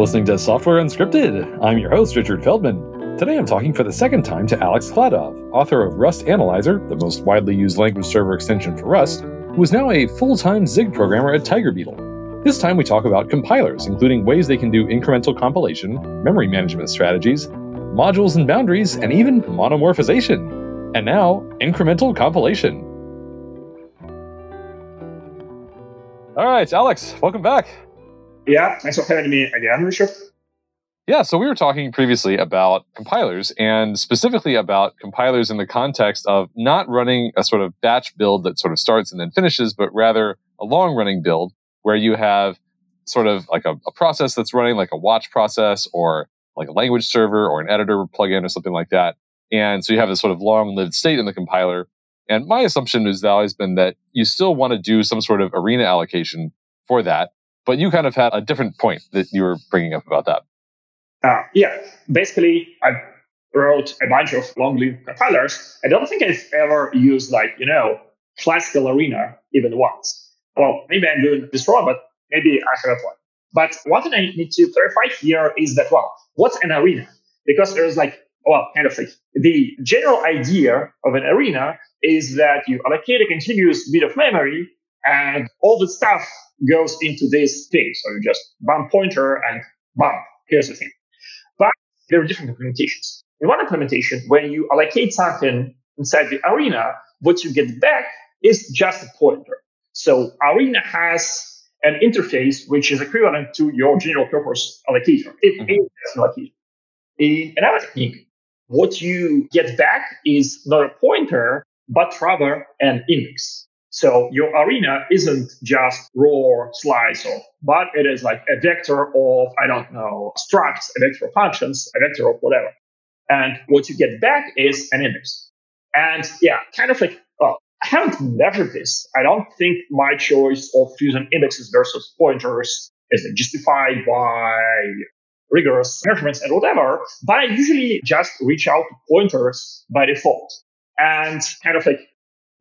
listening to Software Unscripted. I'm your host, Richard Feldman. Today I'm talking for the second time to Alex Kladov, author of Rust Analyzer, the most widely used language server extension for Rust, who is now a full time Zig programmer at TigerBeetle. This time we talk about compilers, including ways they can do incremental compilation, memory management strategies, modules and boundaries, and even monomorphization. And now, incremental compilation. All right, Alex, welcome back. Yeah, thanks for having me again, Richard. Yeah, so we were talking previously about compilers and specifically about compilers in the context of not running a sort of batch build that sort of starts and then finishes, but rather a long running build where you have sort of like a, a, process that's running like a watch process or like a language server or an editor plugin or something like that. And so you have this sort of long lived state in the compiler. And my assumption has always been that you still want to do some sort of arena allocation for that. But you kind of had a different point that you were bringing up about that. Uh, yeah, basically, I wrote a bunch of long-lived compilers. I don't think I've ever used like you know classical arena even once. Well, maybe I'm doing this wrong, but maybe I have one. But one thing I need to clarify here is that well, what's an arena? Because there's like well, kind of like the general idea of an arena is that you allocate a continuous bit of memory and all the stuff goes into this thing. So you just bump pointer and bump. Here's the thing. But there are different implementations. In one implementation, when you allocate something inside the arena, what you get back is just a pointer. So arena has an interface which is equivalent to your general purpose allocator. It mm-hmm. is an allocator. In another technique, what you get back is not a pointer, but rather an index. So your arena isn't just raw slice of, but it is like a vector of, I don't know, structs, a vector of functions, a vector of whatever. And what you get back is an index. And yeah, kind of like, well, I haven't measured this. I don't think my choice of using indexes versus pointers is justified by rigorous measurements and whatever, but I usually just reach out to pointers by default. And kind of like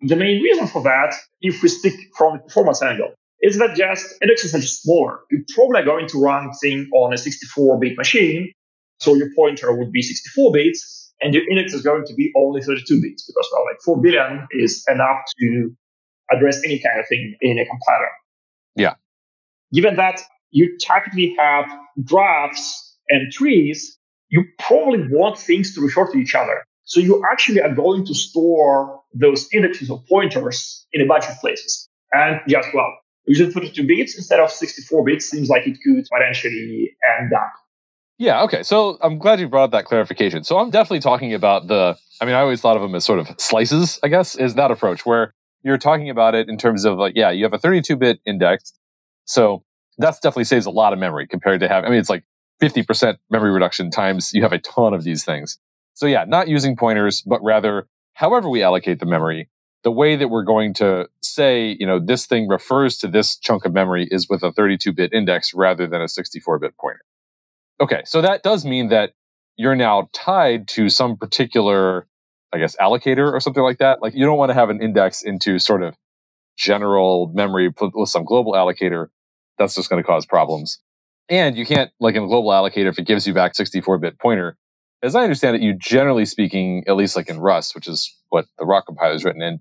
the main reason for that, if we stick from the performance angle, is that just indexes are just smaller. You're probably going to run thing on a 64-bit machine, so your pointer would be 64 bits, and your index is going to be only 32 bits because well, like 4 billion is enough to address any kind of thing in a compiler. Yeah. Given that you typically have graphs and trees, you probably want things to refer to each other. So you actually are going to store those indexes or pointers in a bunch of places. And just, well, using 32 bits instead of 64 bits seems like it could potentially end up. Yeah, okay. So I'm glad you brought that clarification. So I'm definitely talking about the, I mean, I always thought of them as sort of slices, I guess, is that approach where you're talking about it in terms of like, yeah, you have a 32 bit index. So that's definitely saves a lot of memory compared to having, I mean, it's like 50% memory reduction times you have a ton of these things. So yeah, not using pointers, but rather however we allocate the memory, the way that we're going to say, you know, this thing refers to this chunk of memory is with a 32 bit index rather than a 64 bit pointer. Okay. So that does mean that you're now tied to some particular, I guess, allocator or something like that. Like you don't want to have an index into sort of general memory with some global allocator. That's just going to cause problems. And you can't, like in a global allocator, if it gives you back 64 bit pointer, as I understand it, you generally speaking, at least like in Rust, which is what the Roc compiler is written in,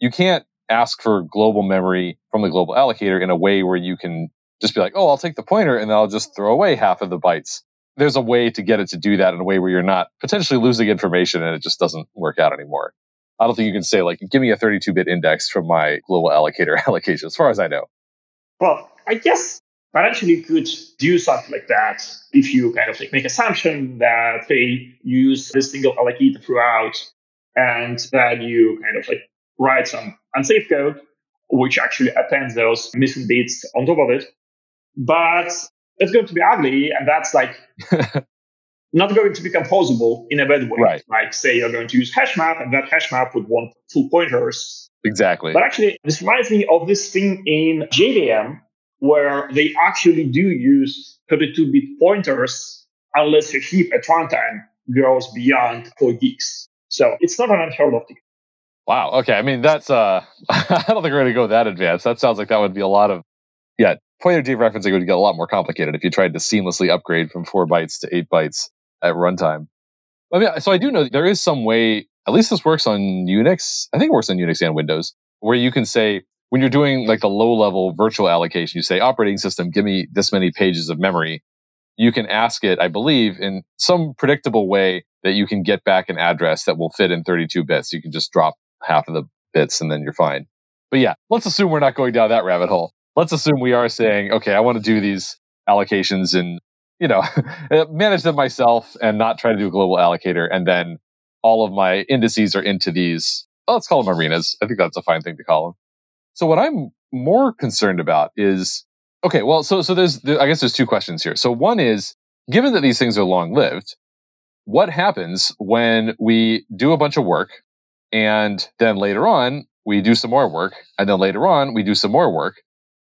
you can't ask for global memory from the global allocator in a way where you can just be like, oh, I'll take the pointer and then I'll just throw away half of the bytes. There's a way to get it to do that in a way where you're not potentially losing information and it just doesn't work out anymore. I don't think you can say like, give me a 32 bit index from my global allocator allocation, as far as I know. Well, I guess potentially could do something like that if you kind of like make assumption that they use this single allocator throughout and then you kind of like write some unsafe code which actually appends those missing bits on top of it. But it's going to be ugly and that's like not going to be composable in a bad way. Right. Like say you're going to use hash map and that hash map would want full pointers. Exactly. But actually this reminds me of this thing in jvm where they actually do use 32-bit pointers unless your heap at runtime goes beyond 4 gigs. So it's not an unheard of thing. Wow. Okay. I mean, that's, uh, I don't think we're going to go that advanced. That sounds like that would be a lot of, yeah, pointer dereferencing would get a lot more complicated if you tried to seamlessly upgrade from four bytes to eight bytes at runtime. I mean, so I do know there is some way, at least this works on Unix. I think it works on Unix and Windows, where you can say, when you're doing like the low level virtual allocation, you say, operating system, give me this many pages of memory. You can ask it, I believe, in some predictable way that you can get back an address that will fit in 32 bits. You can just drop half of the bits and then you're fine. But yeah, let's assume we're not going down that rabbit hole. Let's assume we are saying, okay, I want to do these allocations and you know, eh, manage them myself and not try to do a global allocator. And then all of my indices are into these, oh, let's call them arenas. I think that's a fine thing to call them. So what I'm more concerned about is, okay, well, so, so there's, I guess there's two questions here. So one is, given that these things are long lived, what happens when we do a bunch of work and then later on we do some more work and then later on we do some more work?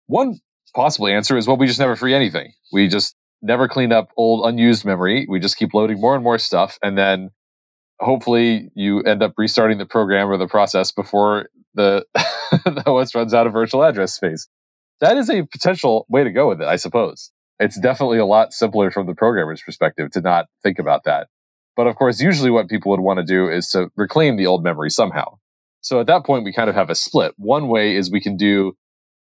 One possible answer is, well, we just never free anything. We just never clean up old unused memory. We just keep loading more and more stuff. And then hopefully you end up restarting the program or the process before the, the OS runs out of virtual address space. That is a potential way to go with it, I suppose. It's definitely a lot simpler from the programmer's perspective to not think about that. But of course, usually what people would want to do is to reclaim the old memory somehow. So at that point, we kind of have a split. One way is we can do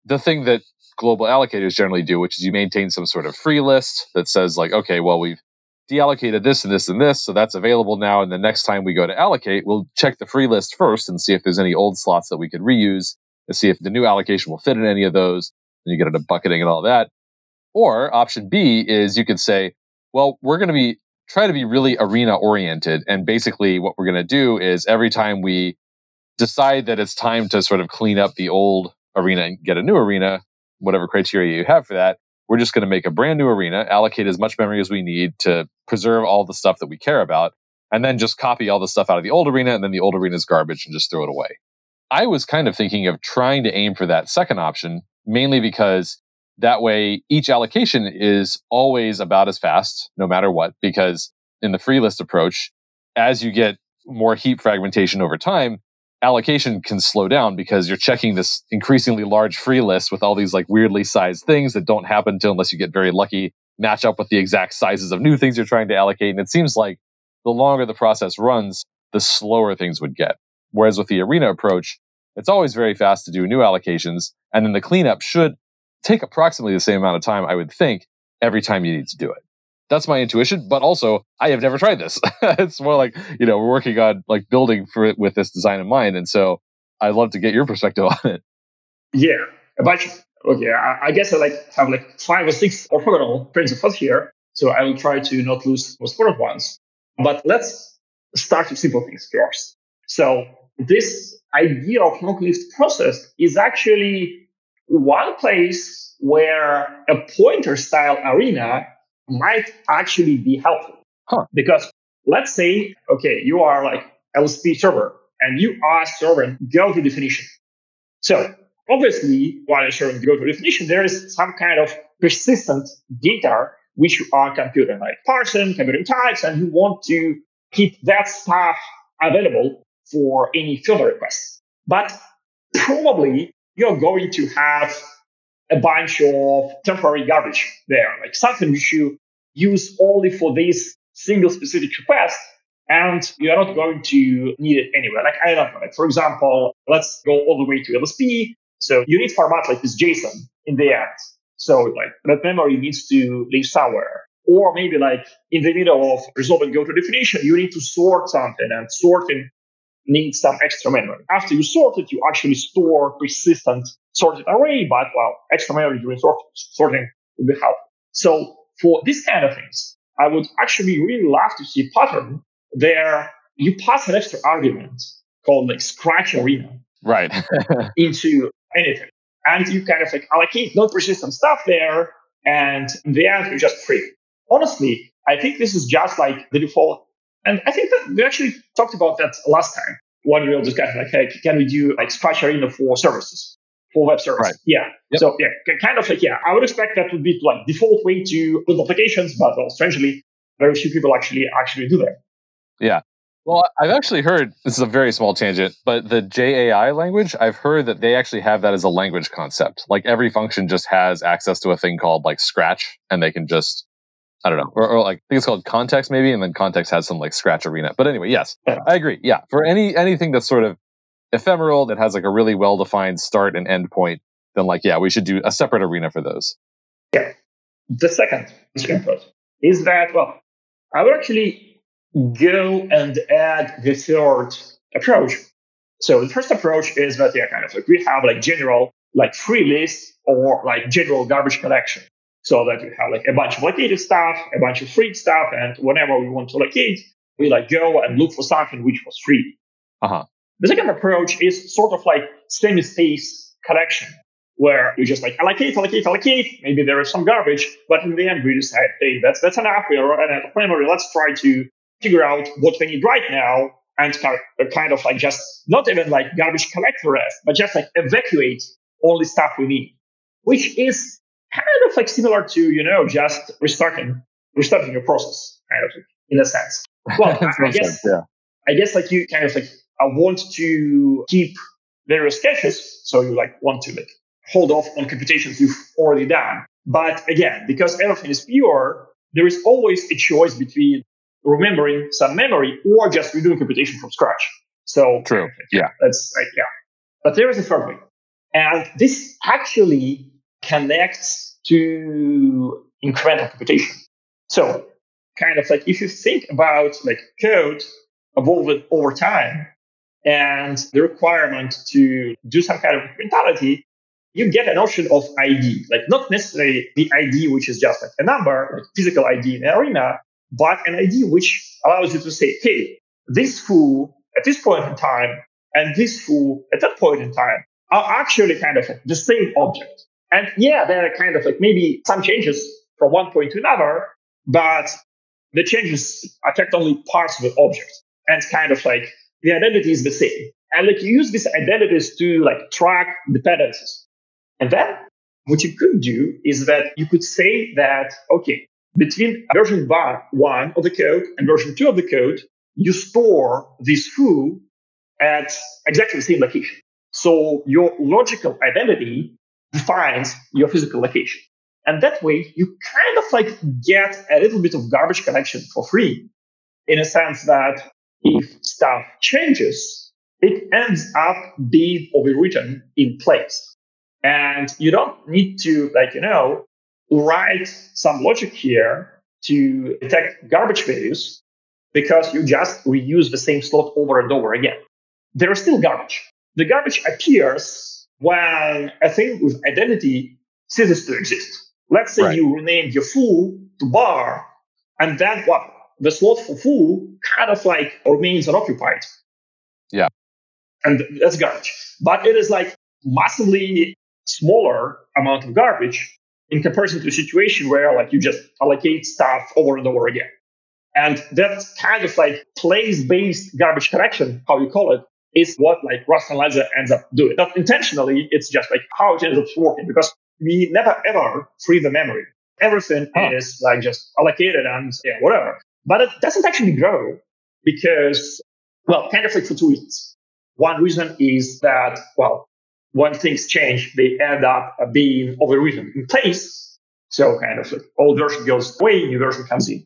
the thing that global allocators generally do, which is you maintain some sort of free list that says like, okay, well, we've deallocated this and this and this, so that's available now. And the next time we go to allocate, we'll check the free list first and see if there's any old slots that we could reuse and see if the new allocation will fit in any of those. And you get into bucketing and all that. Or option B is you could say, well, we're going to be try to be really arena oriented. And basically what we're going to do is every time we decide that it's time to sort of clean up the old arena and get a new arena, whatever criteria you have for that. We're just going to make a brand new arena, allocate as much memory as we need to preserve all the stuff that we care about, and then just copy all the stuff out of the old arena, and then the old arena is garbage and just throw it away. I was kind of thinking of trying to aim for that second option, mainly because that way each allocation is always about as fast, no matter what, because in the free list approach, as you get more heap fragmentation over time, allocation can slow down because you're checking this increasingly large free list with all these like weirdly sized things that don't happen until unless you get very lucky match up with the exact sizes of new things you're trying to allocate and it seems like the longer the process runs the slower things would get. Whereas with the arena approach it's always very fast to do new allocations and then the cleanup should take approximately the same amount of time i would think every time you need to do it that's my intuition. But also, I have never tried this. it's more like you know we're working on like building for it with this design in mind, and so I'd love to get your perspective on it. Yeah. Of, okay, I, I guess I like have like five or six orthogonal principles here, so I will try to not lose most important ones. But let's start with simple things first. So this idea of long-lived process is actually one place where a pointer style arena might actually be helpful. Huh. Because let's say, okay, you are like LSP server and you ask server go to definition. So obviously, while you're showing go to definition, there is some kind of persistent data which you are computing, like parson, computing types, and you want to keep that stuff available for any filter requests. But probably you're going to have a bunch of temporary garbage there, like something which you use only for this single specific request and you're not going to need it anywhere. Like, I don't know, like, for example, let's go all the way to LSP. So you need format like this JSON in the end. So like that memory needs to live somewhere. Or maybe like in the middle of resolving go to definition, you need to sort something and sorting needs some extra memory. After you sort it, you actually store persistent sorted array, but well, extra memory during sorting would be helpful. So for these kind of things, I would actually really love to see a pattern where you pass an extra argument called like scratch arena right into anything. And you kind of like allocate no persistent stuff there. And in the end, you're just free. Honestly, I think this is just like the default. And I think that we actually talked about that last time. One real discussion, like, hey, can we do like scratch arena for services? For web service. Right. Yeah. Yep. So yeah, kind of like yeah, I would expect that would be like default way to build applications, but well, strangely, very few people actually actually do that. Yeah. Well, I've actually heard this is a very small tangent, but the JAI language, I've heard that they actually have that as a language concept. Like every function just has access to a thing called like Scratch, and they can just I don't know, or, or, like I think it's called context maybe, and then context has some like Scratch arena. But anyway, yes, I agree. Yeah, for any anything that's sort of ephemeral that has like a really well defined start and end point, then like yeah, we should do a separate arena for those. Yeah. The second is that well, I would actually go and add the third approach. So the first approach is that yeah, kind of like we have like general like free list or like general garbage collection. So that we have like a bunch of located stuff, a bunch of free stuff, and whenever we want to locate, we like go and look for something which was free. Uh-huh. The second approach is sort of like semi-space collection, where you just like allocate, allocate, allocate. Maybe there is some garbage, but in the end we decide, hey, that's that's enough. We are running out of memory. Let's try to figure out what we need right now and uh, kind of like just not even like garbage collect the rest, but just like evacuate all the stuff we need, which is kind of like similar to, you know, just restarting, restarting your process, kind of in a sense. Well, I, I, guess, yeah. I guess like you kind of like, I want to keep various caches. So you like want to like hold off on computations you've already done. But again, because everything is pure, there is always a choice between remembering some memory or just redoing computation from scratch. So true. Yeah. That's like, yeah. But there is a third way. And this actually connects to incremental computation. So kind of like if you think about like code evolving over time and the requirement to do some kind of incrementality, you get a notion of ID, like not necessarily the ID, which is just like a number, like physical ID in an arena, but an ID which allows you to say, hey, this foo at this point in time and this foo at that point in time are actually kind of the same object. And yeah, there are kind of like maybe some changes from one point to another, but the changes affect only parts of the object. And kind of like the identity is the same. And like you use these identities to like track dependencies. And then what you could do is that you could say that, okay, between version one of the code and version two of the code, you store this foo at exactly the same location. So your logical identity defines your physical location. And that way you kind of like get a little bit of garbage collection for free in a sense that if stuff changes, it ends up being overwritten in place. And you don't need to like, you know, write some logic here to detect garbage values because you just reuse the same slot over and over again. There is still garbage. The garbage appears when a thing with identity ceases to exist. Let's say right. you renamed your foo to bar, and then what? The slot for foo kind of like remains unoccupied. Yeah. And that's garbage. But it is like massively smaller amount of garbage in comparison to a situation where like you just allocate stuff over and over again. And that kind of like place-based garbage collection, how you call it, is what like Rust Analyzer ends up doing. Not intentionally, it's just like how it ends up working because we never ever free the memory. Everything huh. is like just allocated and yeah, whatever. But it doesn't actually grow because, well, kind of like for two reasons. One reason is that, well, when things change, they end up being overwritten in place. So kind of like old version goes away, new version comes in.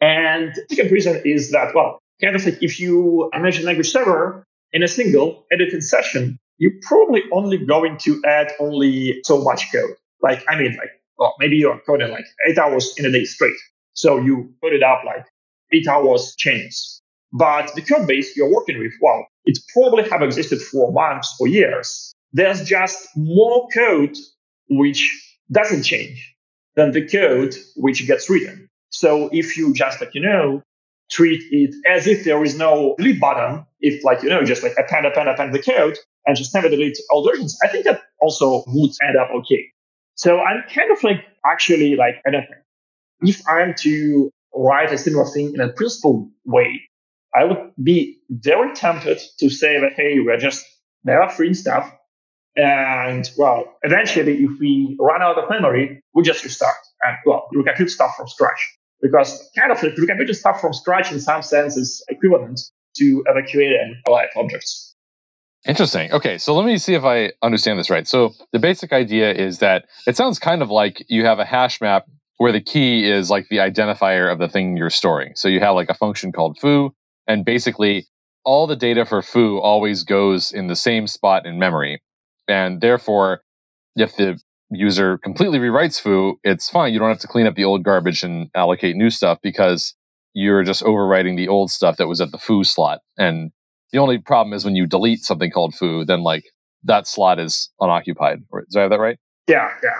And the second reason is that, well, kind of like if you imagine language server in a single editing session, you're probably only going to add only so much code. Like, I mean, like, well, maybe you're coding like eight hours in a day straight. So you put it up like eight hours chains. But the code base you're working with, well, it probably have existed for months or years there's just more code which doesn't change than the code which gets written. So if you just like, you know, treat it as if there is no delete button, if like, you know, just like append, append, append the code and just never delete all versions, I think that also would end up okay. So I'm kind of like actually like, I don't know, if I'm to write a similar thing in a principled way, I would be very tempted to say that, hey, we're just never freeing stuff. And well, eventually, if we run out of memory, we just restart and well, recompute stuff from scratch. Because kind of like recomputing stuff from scratch in some sense is equivalent to evacuating live objects. Interesting. Okay, so let me see if I understand this right. So the basic idea is that it sounds kind of like you have a hash map where the key is like the identifier of the thing you're storing. So you have like a function called foo, and basically all the data for foo always goes in the same spot in memory. And therefore, if the user completely rewrites foo, it's fine. You don't have to clean up the old garbage and allocate new stuff because you're just overwriting the old stuff that was at the foo slot. And the only problem is when you delete something called foo, then like that slot is unoccupied. Do I have that right? Yeah, yeah.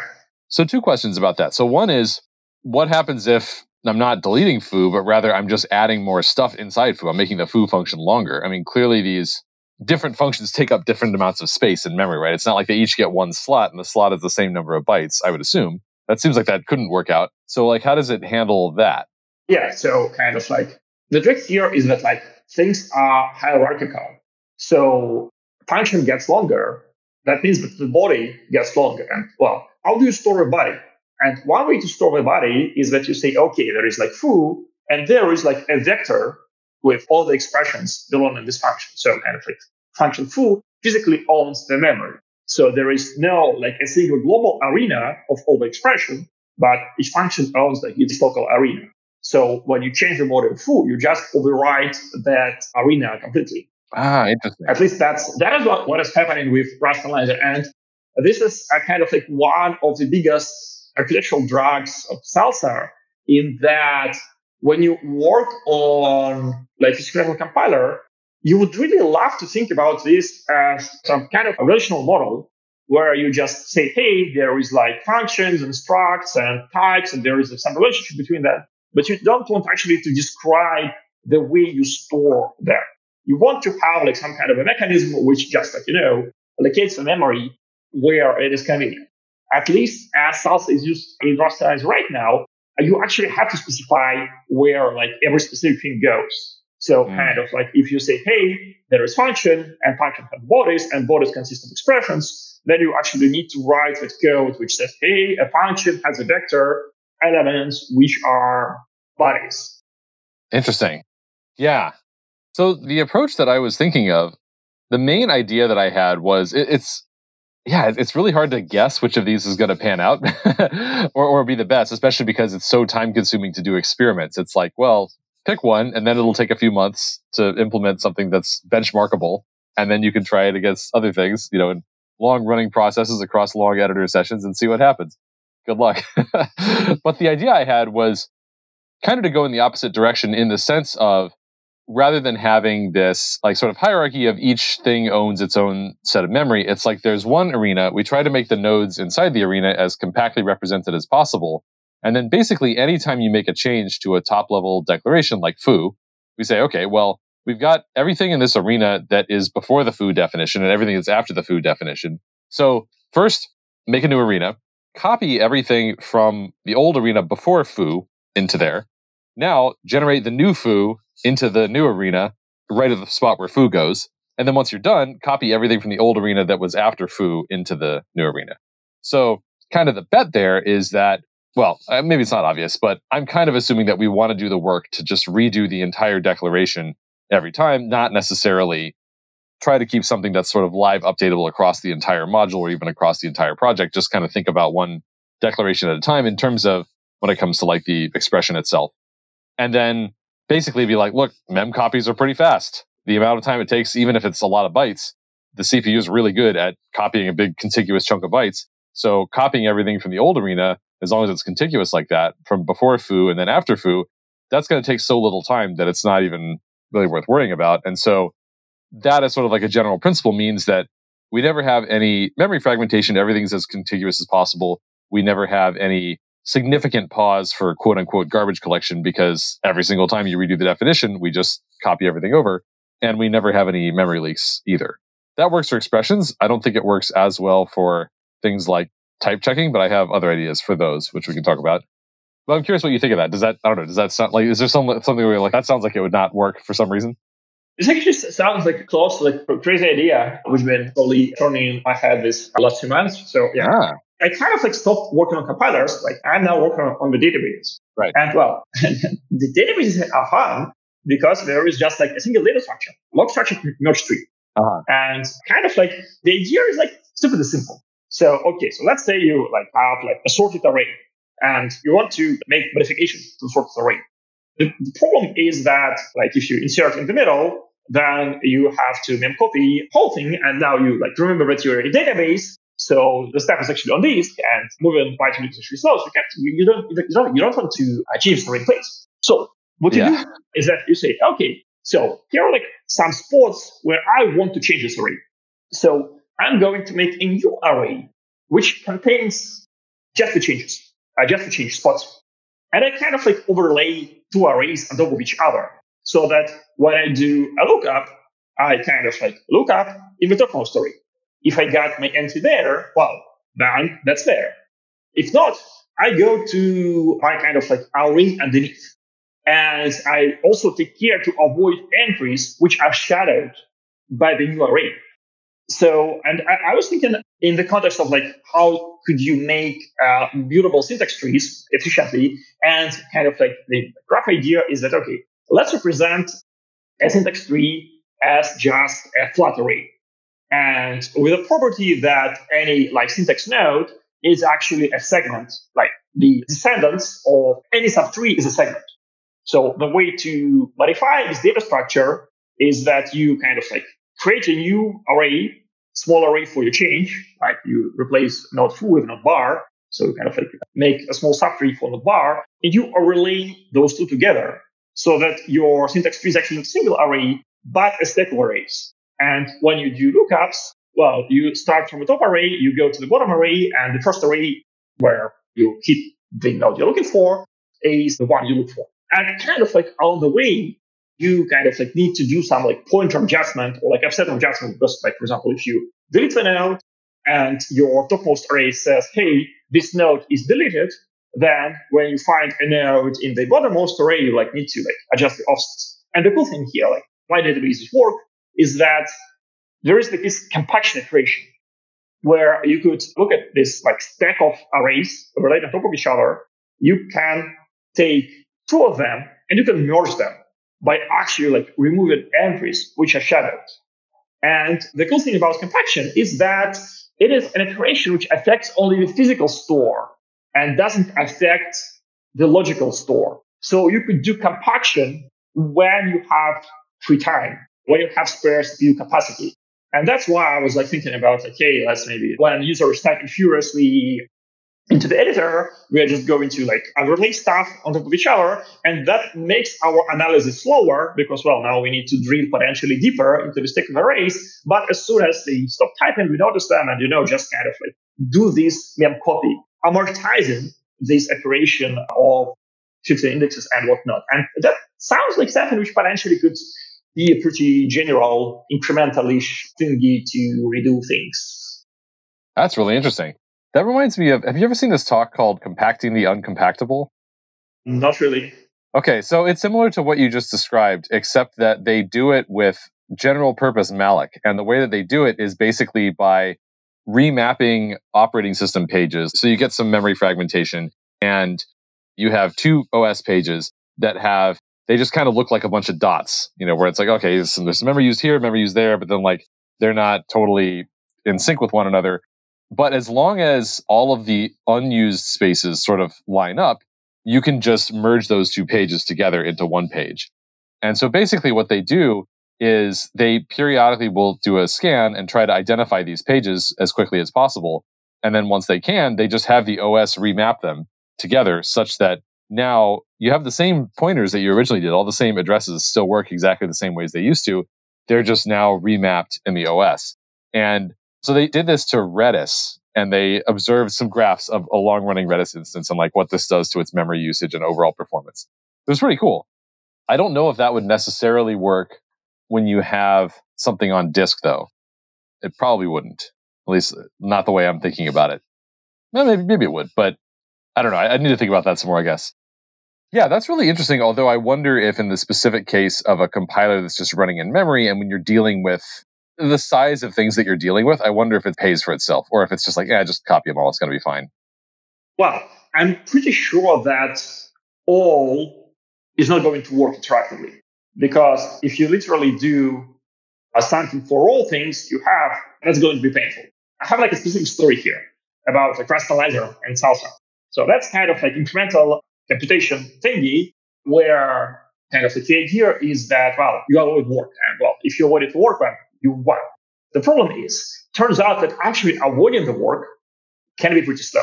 So two questions about that. So one is what happens if I'm not deleting foo, but rather I'm just adding more stuff inside foo. I'm making the foo function longer. I mean, clearly these different functions take up different amounts of space in memory, right? It's not like they each get one slot and the slot is the same number of bytes, I would assume. That seems like that couldn't work out. So like how does it handle that? Yeah, so kind of like the trick here is that like things are hierarchical. So function gets longer. That means that the body gets longer. And well, how do you store a body? And one way to store a body is that you say, okay, there is like foo, and there is like a vector with all the expressions belonging this function. So kind of like function foo physically owns the memory. So there is no like a single global arena of all the expression, but each function owns like its local arena. So when you change the model foo, you just overwrite that arena completely. Ah, interesting. At least that's that is what, what is happening with Rust Analyzer. And this is a kind of like one of the biggest architectural drugs of Salsa in that when you work on like a script compiler, you would really love to think about this as some kind of a relational model where you just say, hey, there is like functions and structs and types, and there is some relationship between them. But you don't want actually to describe the way you store them. You want to have like some kind of a mechanism which just like, you know, allocates the memory where it is convenient. At least as Salsa is used in Rust Analyzer right now, you actually have to specify where like every specific thing goes. So mm. kind of like if you say, hey, there is function and function has bodies and bodies consist of expressions, then you actually need to write that code which says, hey, a function has a vector elements which are bodies. Interesting. Yeah. So the approach that I was thinking of, the main idea that I had was it, it's yeah, it's really hard to guess which of these is going to pan out or, or be the best, especially because it's so time consuming to do experiments. It's like, well, pick one and then it'll take a few months to implement something that's benchmarkable. And then you can try it against other things, you know, in long running processes across long editor sessions and see what happens. Good luck. but the idea I had was kind of to go in the opposite direction in the sense of rather than having this like sort of hierarchy of each thing owns its own set of memory, it's like there's one arena. We try to make the nodes inside the arena as compactly represented as possible. And then basically anytime you make a change to a top level declaration like foo, we say, okay, well, we've got everything in this arena that is before the foo definition and everything that's after the foo definition. So first, make a new arena, copy everything from the old arena before foo into there. Now generate the new foo into the new arena right at the spot where foo goes. And then once you're done, copy everything from the old arena that was after foo into the new arena. So kind of the bet there is that, well, uh, maybe it's not obvious, but I'm kind of assuming that we want to do the work to just redo the entire declaration every time, not necessarily try to keep something that's sort of live updatable across the entire module or even across the entire project. Just kind of think about one declaration at a time in terms of when it comes to like the expression itself. And then basically be like, look, mem copies are pretty fast. The amount of time it takes, even if it's a lot of bytes, the CPU is really good at copying a big contiguous chunk of bytes. So copying everything from the old arena, as long as it's contiguous like that, from before foo and then after foo, that's going to take so little time that it's not even really worth worrying about. And so that is sort of like a general principle means that we never have any memory fragmentation. Everything's as contiguous as possible. We never have any significant pause for quote unquote garbage collection because every single time you redo the definition, we just copy everything over and we never have any memory leaks either. That works for expressions. I don't think it works as well for things like type checking, but I have other ideas for those, which we can talk about. But I'm curious what you think of that. Does that, I don't know, does that sound like, is there some, something where you're like, that sounds like it would not work for some reason? This actually sounds like a close like a crazy idea, which been slowly turning in my head this last few months. So yeah, ah. I kind of like stopped working on compilers. Like I'm now working on, the database. Right. And well, the databases are fun, because there is just like a single data structure, log structure merge tree. Uh-huh. And kind of like the idea is like stupid simple. So, okay, so let's say you like have like a sorted array and you want to make modification to the sorted array. The, the problem is that like if you insert in the middle, then you have to mem copy whole thing. And now you like remember that you're in a database. So the step is actually on disk and moving Python slow. So you, can't, you, don't, you, don't, you don't want to achieve the right place. So what yeah. you do is that you say, okay, so here are like some spots where I want to change this array. So I'm going to make a new array which contains just the changes, uh, just the change spots. And I kind of like overlay two arrays on top of each other so that when I do a lookup, I kind of like look up in the topmost array. If I got my entry there, well, then that's there. If not, I go to my kind of like array underneath. And I also take care to avoid entries which are shadowed by the new array. So, and I, I was thinking in the context of like, how could you make uh, mutable syntax trees efficiently? And kind of like the rough idea is that, okay, let's represent a syntax tree as just a flat array. And with a property that any like syntax node is actually a segment, like the descendants of any subtree is a segment. So the way to modify this data structure is that you kind of like create a new array, small array for your change, like you replace node foo with node bar. So you kind of like make a small subtree for node bar and you overlay those two together so that your syntax tree is actually a single array, but a stack of arrays. And when you do lookups, well, you start from the top array, you go to the bottom array, and the first array where you hit the node you're looking for is the one you look for. And kind of like on the way, you kind of like need to do some like pointer adjustment or like offset adjustment because like, for example, if you delete the node and your topmost array says, hey, this node is deleted, then when you find a node in the bottommost array, you like need to like adjust the offsets. And the cool thing here, like why databases work is that there is this compaction operation where you could look at this like stack of arrays related on top of each other. You can take two of them and you can merge them by actually like removing entries which are shadowed. And the cool thing about compaction is that it is an operation which affects only the physical store and doesn't affect the logical store. So you could do compaction when you have free time, when you have spare CPU capacity. And that's why I was like thinking about like, hey, let's maybe when users type furiously into the editor, we are just going to like overlay stuff on top of each other. And that makes our analysis slower because, well, now we need to drill potentially deeper into the stack of arrays. But as soon as they stop typing, we notice them and, you know, just kind of like do this mem copy, amortizing this operation of fixing indexes and whatnot. And that sounds like something which potentially could be a pretty general incremental-ish thingy to redo things. That's really interesting. That reminds me of have you ever seen this talk called Compacting the Uncompactable? Not really. Okay, so it's similar to what you just described, except that they do it with general purpose malloc. And the way that they do it is basically by remapping operating system pages. So you get some memory fragmentation and you have two OS pages that have, they just kind of look like a bunch of dots, you know, where it's like, okay, there's some, there's some memory used here, memory used there, but then like they're not totally in sync with one another. But as long as all of the unused spaces sort of line up, you can just merge those two pages together into one page. And so basically what they do is they periodically will do a scan and try to identify these pages as quickly as possible. And then once they can, they just have the OS remap them together such that now you have the same pointers that you originally did. All the same addresses still work exactly the same ways they used to. They're just now remapped in the OS. And so they did this to Redis and they observed some graphs of a long running Redis instance and like what this does to its memory usage and overall performance. It was pretty cool. I don't know if that would necessarily work when you have something on disk though. It probably wouldn't. At least not the way I'm thinking about it. Well, maybe, maybe it would, but I don't know. I, I need to think about that some more, I guess. Yeah, that's really interesting. Although I wonder if, in the specific case of a compiler that's just running in memory, and when you're dealing with the size of things that you're dealing with, I wonder if it pays for itself or if it's just like, yeah, just copy them all. It's going to be fine. Well, I'm pretty sure that all is not going to work interactively. because if you literally do a something for all things you have, that's going to be painful. I have like a specific story here about like Rust Analyzer and salsa. So that's kind of like incremental computation thingy where kind of the idea is that, well, you avoid work. And well, if you avoid it work, well, you won. The problem is, turns out that actually avoiding the work can be pretty slow.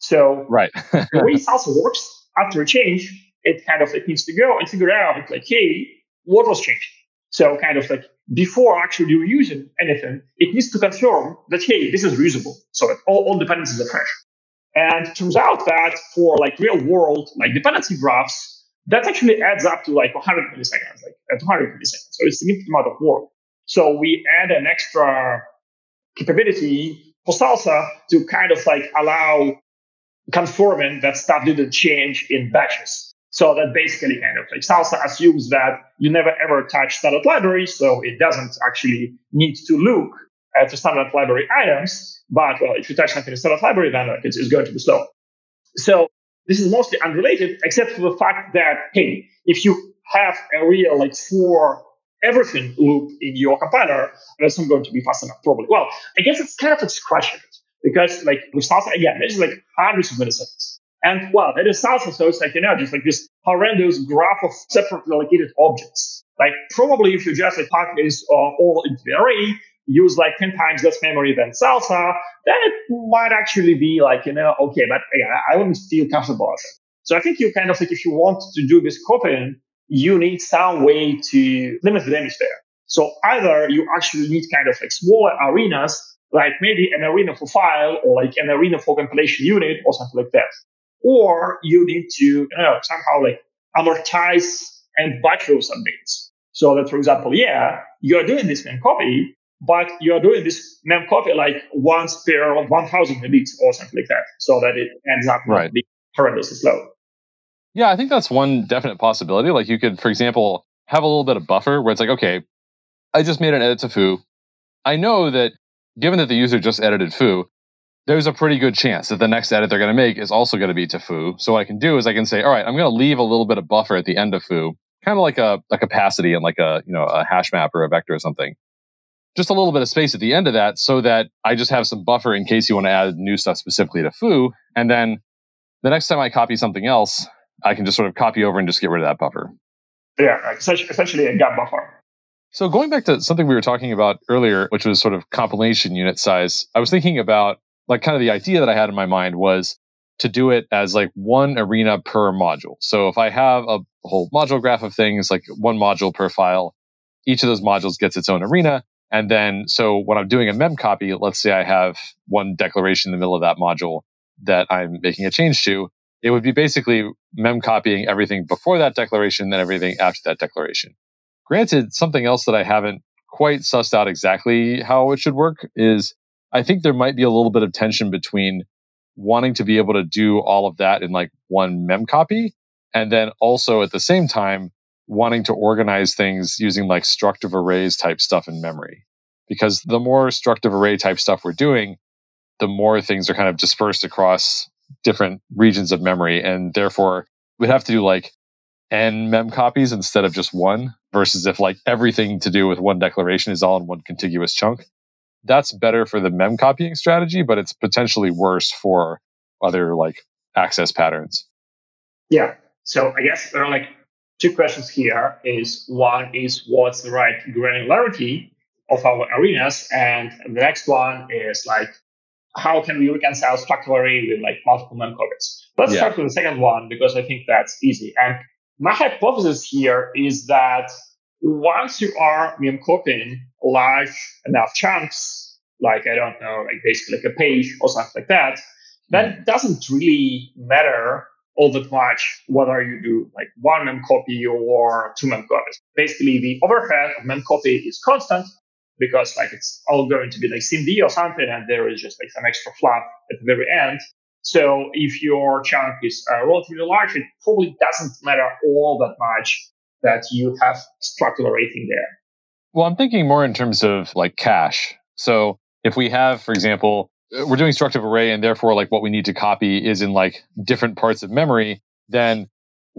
So right. the way salsa works after a change, it kind of like needs to go and figure out like, hey, what was changed? So kind of like before actually reusing anything, it needs to confirm that, hey, this is reusable. So that all, all dependencies are fresh. And it turns out that for like real world, like dependency graphs, that actually adds up to like 100 milliseconds, like uh, 200 milliseconds. So it's a significant amount of work. So we add an extra capability for Salsa to kind of like allow confirming that stuff didn't change in batches. So that basically kind of like Salsa assumes that you never ever touch standard libraries, so it doesn't actually need to look at the standard library items. But well, if you touch something in standard library, then like, it's, it's going to be slow. So this is mostly unrelated, except for the fact that hey, if you have a real like for everything loop in your compiler, that's not going to be fast enough, probably. Well, I guess it's kind of like scratching it because like with Salsa, again, this is like hundreds of milliseconds. And well, that is Salsa, so it's like, you know, just like this horrendous graph of separately allocated objects. Like probably if you just like pack this uh, all the array, use like 10 times less memory than Salsa, then it might actually be like, you know, okay, but again, I wouldn't feel comfortable with it. So I think you kind of like, if you want to do this copying, you need some way to limit the damage there. So either you actually need kind of like smaller arenas, like maybe an arena for file or like an arena for compilation unit or something like that. Or you need to, you know, somehow like amortize and those updates. So that, for example, yeah, you're doing this mem copy, but you're doing this mem copy like once per 1000 edits or something like that. So that it ends up right. being horrendously slow. Yeah, I think that's one definite possibility. Like you could, for example, have a little bit of buffer where it's like, okay, I just made an edit to foo. I know that given that the user just edited foo, there's a pretty good chance that the next edit they're going to make is also going to be to foo. So what I can do is I can say, all right, I'm going to leave a little bit of buffer at the end of foo, kind of like a, a capacity and like a, you know, a hash map or a vector or something. Just a little bit of space at the end of that so that I just have some buffer in case you want to add new stuff specifically to foo. And then the next time I copy something else, I can just sort of copy over and just get rid of that buffer. Yeah, essentially a gap buffer. So going back to something we were talking about earlier, which was sort of compilation unit size, I was thinking about like kind of the idea that I had in my mind was to do it as like one arena per module. So if I have a whole module graph of things, like one module per file, each of those modules gets its own arena. And then, so when I'm doing a mem copy, let's say I have one declaration in the middle of that module that I'm making a change to, it would be basically mem copying everything before that declaration, then everything after that declaration. Granted, something else that I haven't quite sussed out exactly how it should work is I think there might be a little bit of tension between wanting to be able to do all of that in like one mem copy and then also at the same time wanting to organize things using like struct of arrays type stuff in memory. Because the more struct of array type stuff we're doing, the more things are kind of dispersed across different regions of memory. And therefore, we'd have to do like n mem copies instead of just one, versus if like everything to do with one declaration is all in one contiguous chunk. That's better for the mem copying strategy, but it's potentially worse for other like access patterns. Yeah. So I guess there are like two questions here is one is what's the right granularity of our arenas? And the next one is like how can we reconcile structural array with like multiple mem copies? Let's yeah. start with the second one because I think that's easy. And my hypothesis here is that once you are mem copying large enough chunks, like I don't know, like basically like a page or something like that, then hmm. it doesn't really matter all that much whether you do like one mem copy or two mem copies. Basically, the overhead of mem copy is constant, because like it's all going to be like SIMD or something, and there is just like some extra fluff at the very end. So if your chunk is uh, relatively large, it probably doesn't matter all that much that you have structural rating there. Well, I'm thinking more in terms of like cache. So if we have, for example, we're doing struct of array and therefore like what we need to copy is in like different parts of memory, then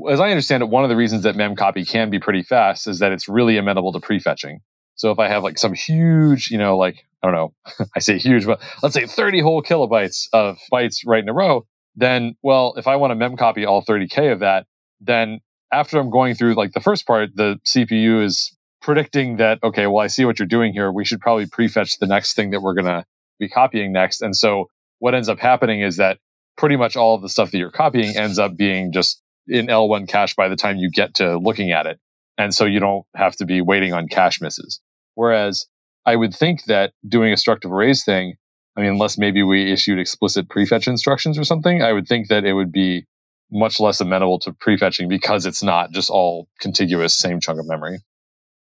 as I understand it, one of the reasons that memcopy can be pretty fast is that it's really amenable to prefetching. So if I have like some huge, you know, like I don't know, I say huge, but let's say 30 whole kilobytes of bytes right in a row, then well, if I want to memcopy all 30k of that, then after I'm going through like the first part, the CPU is predicting that okay, well, I see what you're doing here. We should probably prefetch the next thing that we're gonna be copying next. And so what ends up happening is that pretty much all of the stuff that you're copying ends up being just in L1 cache by the time you get to looking at it. And so you don't have to be waiting on cache misses. Whereas I would think that doing a struct of arrays thing, I mean, unless maybe we issued explicit prefetch instructions or something, I would think that it would be much less amenable to prefetching because it's not just all contiguous, same chunk of memory.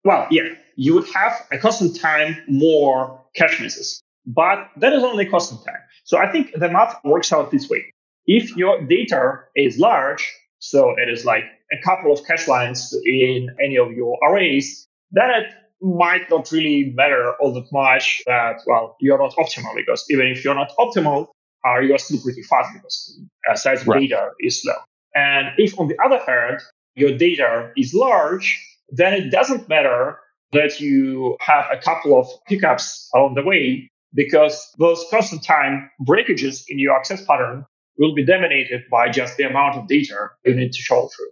Well, yeah, you would have a constant time more cache misses, but that is only constant time. So I think the math works out this way. If your data is large, so it is like a couple of cache lines in any of your arrays, then it might not really matter all that much that, well, you're not optimal because even if you're not optimal, uh, you're still pretty fast because uh, size of right. data is slow. And if on the other hand, your data is large, then it doesn't matter that you have a couple of hiccups along the way because those constant time breakages in your access pattern will be dominated by just the amount of data you need to show through.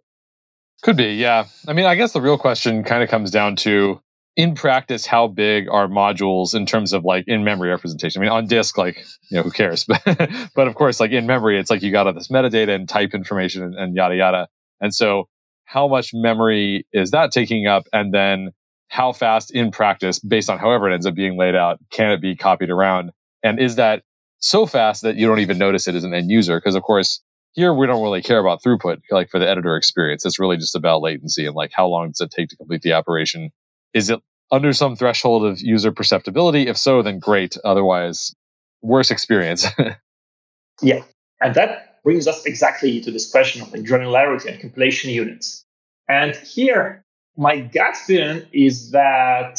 Could be, yeah. I mean, I guess the real question kind of comes down to in practice, how big are modules in terms of like in memory representation? I mean, on disk, like, you know, who cares? but, but of course, like in memory, it's like you got all this metadata and type information and, and yada, yada. And so how much memory is that taking up? And then how fast in practice, based on however it ends up being laid out, can it be copied around? And is that so fast that you don't even notice it as an end user? Because of course, here we don't really care about throughput, like for the editor experience. It's really just about latency and like how long does it take to complete the operation is it under some threshold of user perceptibility? If so, then great. Otherwise, worse experience. yeah. And that brings us exactly to this question of granularity and compilation units. And here, my gut feeling is that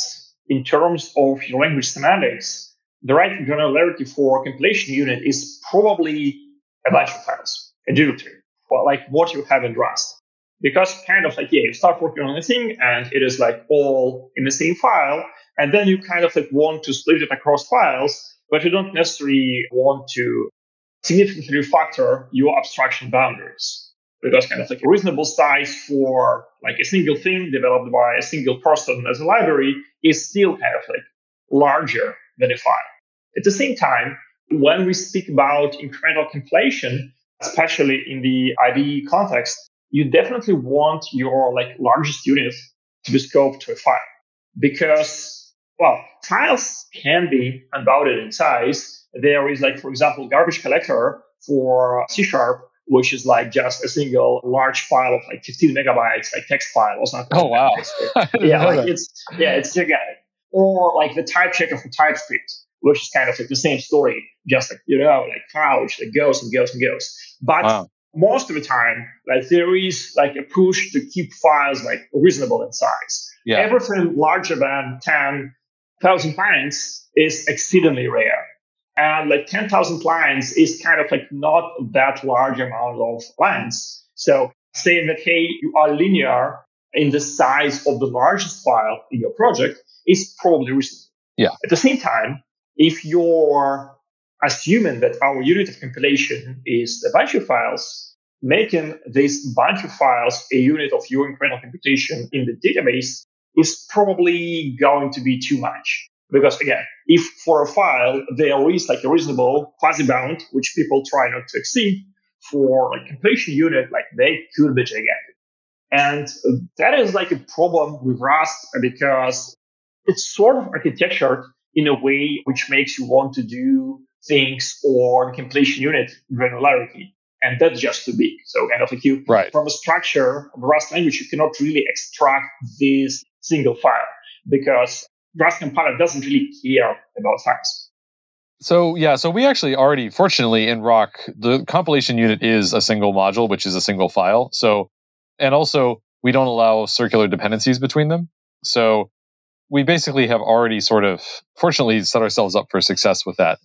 in terms of your language semantics, the right granularity for a compilation unit is probably a bunch of files, a directory, well, like what you have in Rust because kind of like, yeah, you start working on a thing and it is like all in the same file. And then you kind of like want to split it across files, but you don't necessarily want to significantly refactor your abstraction boundaries. Because kind of like a reasonable size for like a single thing developed by a single person as a library is still kind of like larger than a file. At the same time, when we speak about incremental compilation, especially in the IDE context, you definitely want your like largest unit to be scoped to a file because, well, files can be unbounded in size. There is like, for example, garbage collector for C sharp, which is like just a single large file of like 15 megabytes, like text file or something. Oh, wow. yeah, like it's, yeah, it's gigantic. Or like the type checker for TypeScript, which is kind of like the same story, just like, you know, like which like goes and goes and goes. But wow most of the time, like there is like a push to keep files like reasonable in size. Yeah. Everything larger than 10,000 lines is exceedingly rare. And like 10,000 lines is kind of like not that large amount of lines. So saying that, hey, you are linear in the size of the largest file in your project is probably reasonable. Yeah. At the same time, if you're assuming that our unit of compilation is a bunch of files, making this bunch of files a unit of your incremental computation in the database is probably going to be too much. Because again, if for a file there is like a reasonable quasi bound, which people try not to exceed, for like compilation unit, like they could be gigantic. And that is like a problem with Rust because it's sort of architectured in a way which makes you want to do things on completion unit granularity. And that's just too big. So kind of like you, right. from a structure of Rust language, you cannot really extract this single file because Rust compiler doesn't really care about files. So yeah, so we actually already, fortunately, in Roc, the compilation unit is a single module, which is a single file. So, and also we don't allow circular dependencies between them. So we basically have already sort of, fortunately, set ourselves up for success with that.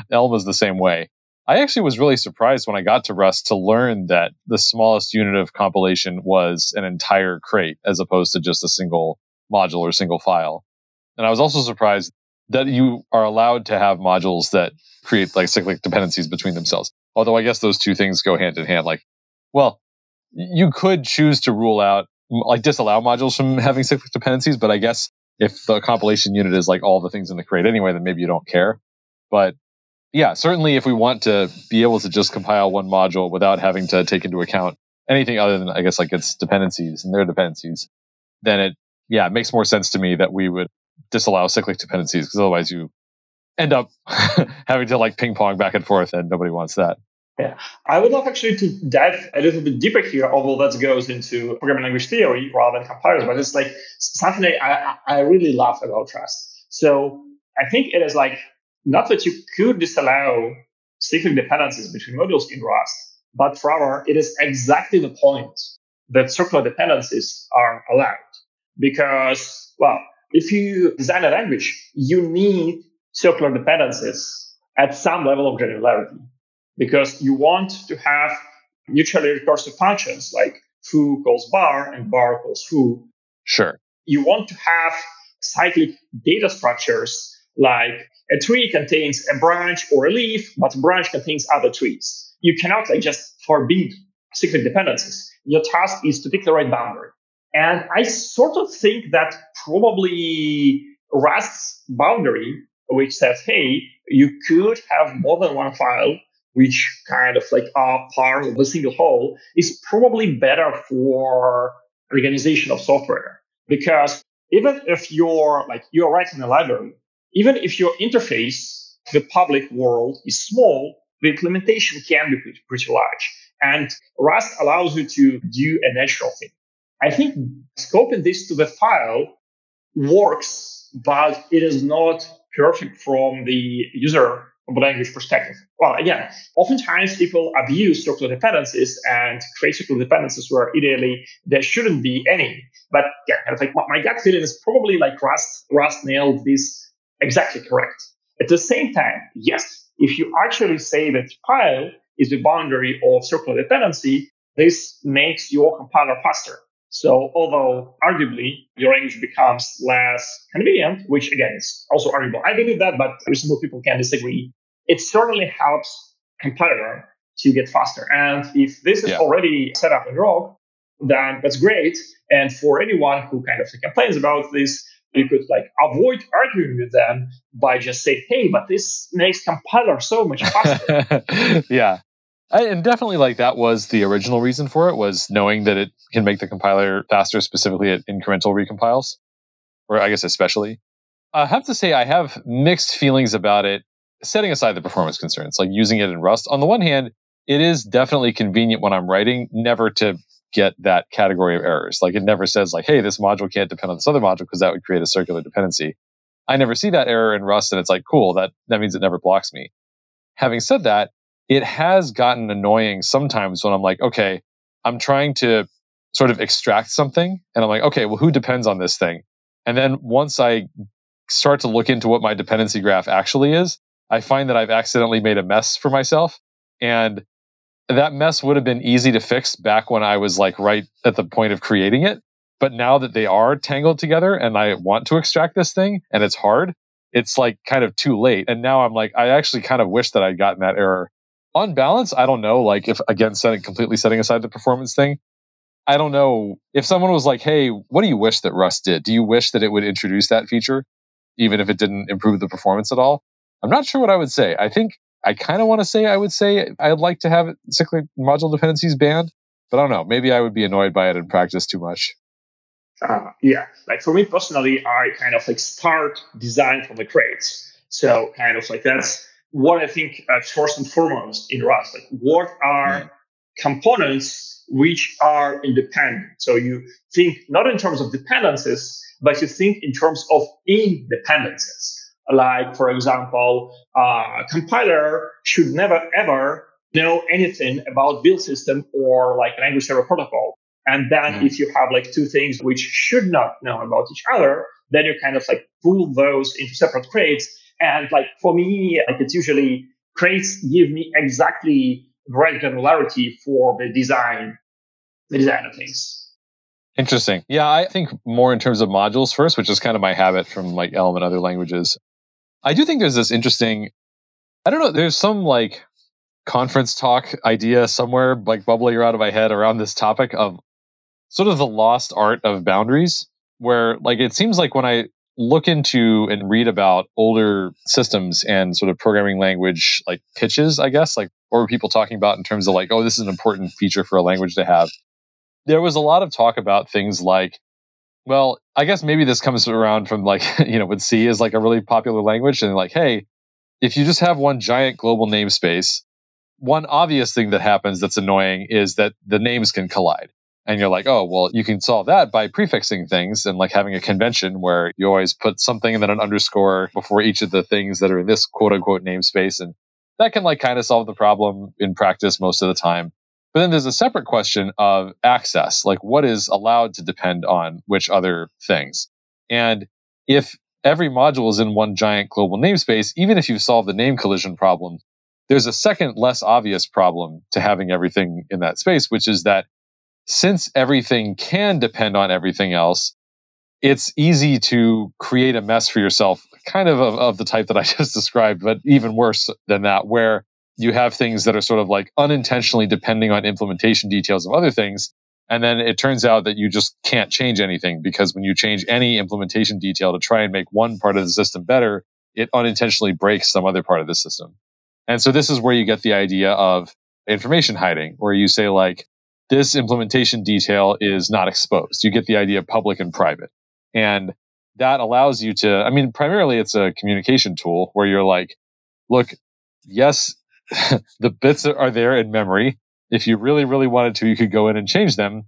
Elm is the same way. I actually was really surprised when I got to Rust to learn that the smallest unit of compilation was an entire crate as opposed to just a single module or single file. And I was also surprised that you are allowed to have modules that create like cyclic dependencies between themselves. Although I guess those two things go hand in hand. Like, well, you could choose to rule out, like disallow modules from having cyclic dependencies, but I guess if the compilation unit is like all the things in the crate anyway, then maybe you don't care. But yeah, certainly if we want to be able to just compile one module without having to take into account anything other than, I guess, like its dependencies and their dependencies, then it, yeah, it makes more sense to me that we would disallow cyclic dependencies because otherwise you end up having to like ping pong back and forth and nobody wants that. Yeah, I would love actually to dive a little bit deeper here, although that goes into programming language theory rather than compilers, but it's like something I, I really love about Rust. So I think it is like not that you could disallow cyclic dependencies between modules in Rust, but rather it is exactly the point that circular dependencies are allowed. Because, well, if you design a language, you need circular dependencies at some level of granularity because you want to have mutually recursive functions like foo calls bar and bar calls foo. Sure. You want to have cyclic data structures like a tree contains a branch or a leaf, but a branch contains other trees. You cannot like just forbid cyclic dependencies. Your task is to pick the right boundary. And I sort of think that probably Rust's boundary, which says, hey, you could have more than one file, which kind of like are part of a single whole, is probably better for organization of software. Because even if you're like, you're writing a library, even if your interface the public world is small, the implementation can be pretty, pretty large. And Rust allows you to do a natural thing. I think scoping this to the file works, but it is not perfect from the user language perspective. Well, again, oftentimes people abuse circular dependencies and create circular dependencies where ideally there shouldn't be any. But yeah, kind of like my, gut feeling is probably like Rust, Rust nailed this exactly correct. At the same time, yes, if you actually say that file is the boundary of circular dependency, this makes your compiler faster. So although arguably your language becomes less convenient, which again is also arguable, I believe that, but reasonable people can disagree. It certainly helps compiler to get faster. And if this is yeah. already set up in Roc, then that's great. And for anyone who kind of complains about this, you could like avoid arguing with them by just saying, "Hey, but this makes compiler so much faster." yeah, I, and definitely like that was the original reason for it was knowing that it can make the compiler faster, specifically at incremental recompiles, or I guess especially. I have to say I have mixed feelings about it. Setting aside the performance concerns, like using it in Rust. On the one hand, it is definitely convenient when I'm writing, never to get that category of errors. Like it never says like, hey, this module can't depend on this other module because that would create a circular dependency. I never see that error in Rust and it's like, cool, that, that means it never blocks me. Having said that, it has gotten annoying sometimes when I'm like, okay, I'm trying to sort of extract something and I'm like, okay, well, who depends on this thing? And then once I start to look into what my dependency graph actually is, I find that I've accidentally made a mess for myself. And that mess would have been easy to fix back when I was like right at the point of creating it. But now that they are tangled together and I want to extract this thing and it's hard, it's like kind of too late. And now I'm like, I actually kind of wish that I'd gotten that error. On balance, I don't know, like if again setting completely setting aside the performance thing, I don't know if someone was like, "Hey, what do you wish that Rust did? Do you wish that it would introduce that feature, even if it didn't improve the performance at all?" I'm not sure what I would say. I think I kind of want to say I would say I'd like to have cyclic module dependencies banned, but I don't know. Maybe I would be annoyed by it in practice too much. Uh, yeah, like for me personally, I kind of like start design from the crates. So kind of like that's what I think uh, first and foremost in Rust. Like what are yeah. components which are independent? So you think not in terms of dependencies, but you think in terms of independencies. Like, for example, uh, compiler should never ever know anything about build system or like language server protocol. And then mm-hmm. if you have like two things which should not know about each other, then you kind of like pull those into separate crates. And like for me, like it's usually crates give me exactly right granularity for the design, the design of things. Interesting. Yeah, I think more in terms of modules first, which is kind of my habit from like Elm and other languages. I do think there's this interesting, I don't know, there's some like conference talk idea somewhere like bubbling around in my head around this topic of sort of the lost art of boundaries, where like it seems like when I look into and read about older systems and sort of programming language like pitches, I guess, like what were people talking about in terms of like, oh, this is an important feature for a language to have. There was a lot of talk about things like well i guess maybe this comes around from like you know with c is like a really popular language and like hey if you just have one giant global namespace one obvious thing that happens that's annoying is that the names can collide and you're like oh well you can solve that by prefixing things and like having a convention where you always put something and then an underscore before each of the things that are in this quote unquote namespace and that can like kind of solve the problem in practice most of the time but then there's a separate question of access, like what is allowed to depend on which other things. And if every module is in one giant global namespace, even if you've solved the name collision problem, there's a second, less obvious problem to having everything in that space, which is that since everything can depend on everything else, it's easy to create a mess for yourself, kind of, of of, the type that I just described, but even worse than that, where you have things that are sort of like unintentionally depending on implementation details of other things. And then it turns out that you just can't change anything because when you change any implementation detail to try and make one part of the system better, it unintentionally breaks some other part of the system. And so this is where you get the idea of information hiding, where you say like, this implementation detail is not exposed. You get the idea of public and private. And that allows you to, I mean, primarily it's a communication tool where you're like, look, yes, the bits are there in memory. If you really, really wanted to, you could go in and change them,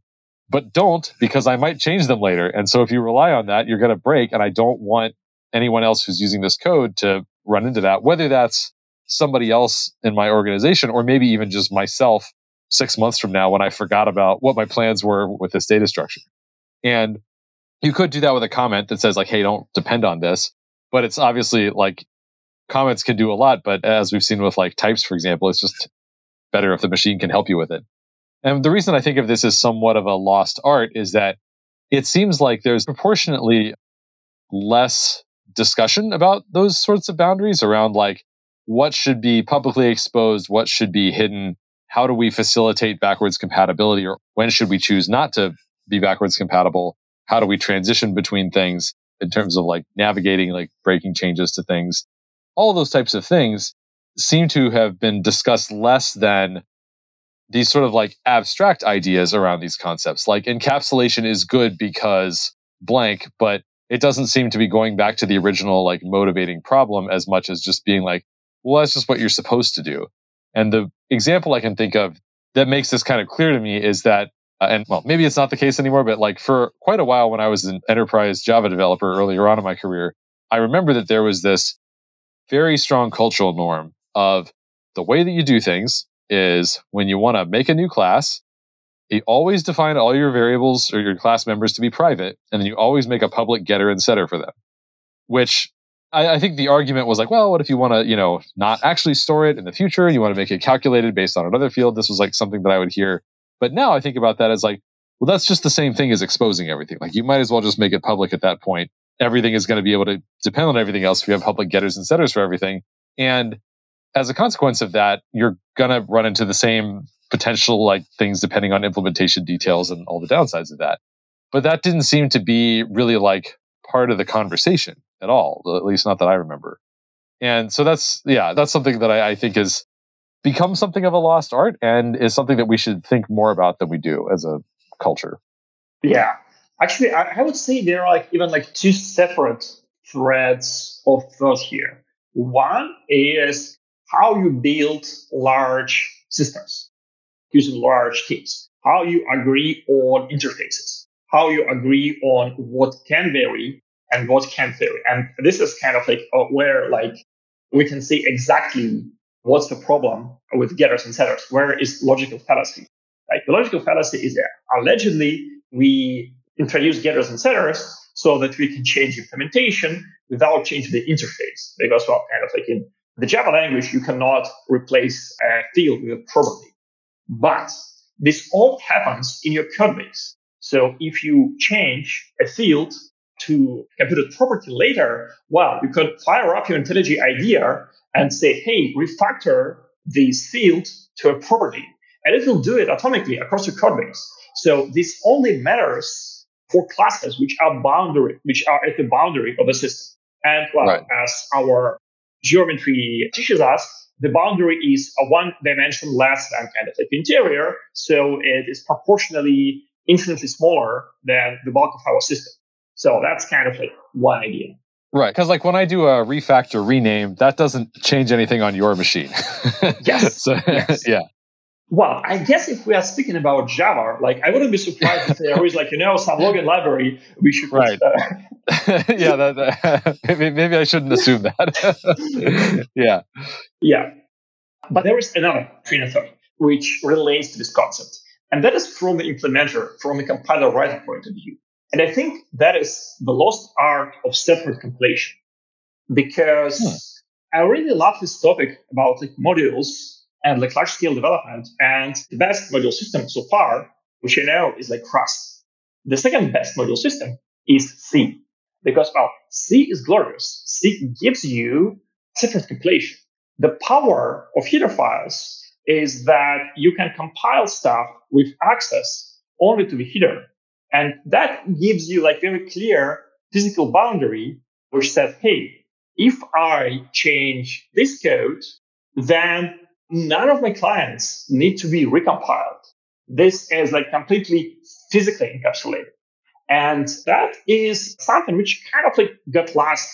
but don't because I might change them later. And so if you rely on that, you're going to break. And I don't want anyone else who's using this code to run into that, whether that's somebody else in my organization or maybe even just myself six months from now when I forgot about what my plans were with this data structure. And you could do that with a comment that says like, Hey, don't depend on this. But it's obviously like comments can do a lot, but as we've seen with like types, for example, it's just better if the machine can help you with it. And the reason I think of this as somewhat of a lost art is that it seems like there's proportionately less discussion about those sorts of boundaries around like what should be publicly exposed, what should be hidden, how do we facilitate backwards compatibility, or when should we choose not to be backwards compatible? How do we transition between things in terms of like navigating like breaking changes to things? all those types of things seem to have been discussed less than these sort of like abstract ideas around these concepts. Like encapsulation is good because blank, but it doesn't seem to be going back to the original like motivating problem as much as just being like, well, that's just what you're supposed to do. And the example I can think of that makes this kind of clear to me is that, uh, and well, maybe it's not the case anymore, but like for quite a while when I was an enterprise Java developer earlier on in my career, I remember that there was this very strong cultural norm of the way that you do things is when you want to make a new class, you always define all your variables or your class members to be private, and then you always make a public getter and setter for them. Which I, I think the argument was like, well, what if you want to, you know, not actually store it in the future? You want to make it calculated based on another field. This was like something that I would hear. But now I think about that as like, well, that's just the same thing as exposing everything. Like you might as well just make it public at that point everything is going to be able to depend on everything else if you have public getters and setters for everything. And as a consequence of that, you're going to run into the same potential like things depending on implementation details and all the downsides of that. But that didn't seem to be really like part of the conversation at all, at least not that I remember. And so that's, yeah, that's something that I, I think is become something of a lost art and is something that we should think more about than we do as a culture. Yeah, Actually, I, I would say there are like even like two separate threads of thought here. One is how you build large systems using large teams, how you agree on interfaces, how you agree on what can vary and what can't vary. And this is kind of like uh, where like we can see exactly what's the problem with getters and setters. Where is logical fallacy? Like the logical fallacy is there. Allegedly, we introduce getters and setters so that we can change implementation without changing the interface. Because, well, kind of like in the Java language, you cannot replace a field with a property. But this all happens in your code base. So if you change a field to computed property later, well, you could fire up your IntelliJ IDEA and say, hey, refactor this field to a property. And it will do it atomically across your code base. So this only matters for classes which are boundary, which are at the boundary of a system. And well, right. as our geometry teaches us, the boundary is a one dimension less than kind of like the interior. So it is proportionally infinitely smaller than the bulk of our system. So that's kind of like one idea. Right, because like when I do a refactor rename, that doesn't change anything on your machine. yes. so, yes. Yeah. Well, I guess if we are speaking about Java, like I wouldn't be surprised if there is like you know some login library we should right. Uh, yeah, that, that, maybe, maybe I shouldn't assume that. yeah. Yeah, but there is another train of thought which relates to this concept, and that is from the implementer, from the compiler writer point of view. And I think that is the lost art of separate compilation because hmm. I really love this topic about like modules and like large scale development. And the best module system so far, which I know is like Rust. The second best module system is C because well, C is glorious. C gives you separate compilation. The power of header files is that you can compile stuff with access only to the header and that gives you like very clear physical boundary, which says, hey, if I change this code, then none of my clients need to be recompiled. This is like completely physically encapsulated. And that is something which kind of like got lost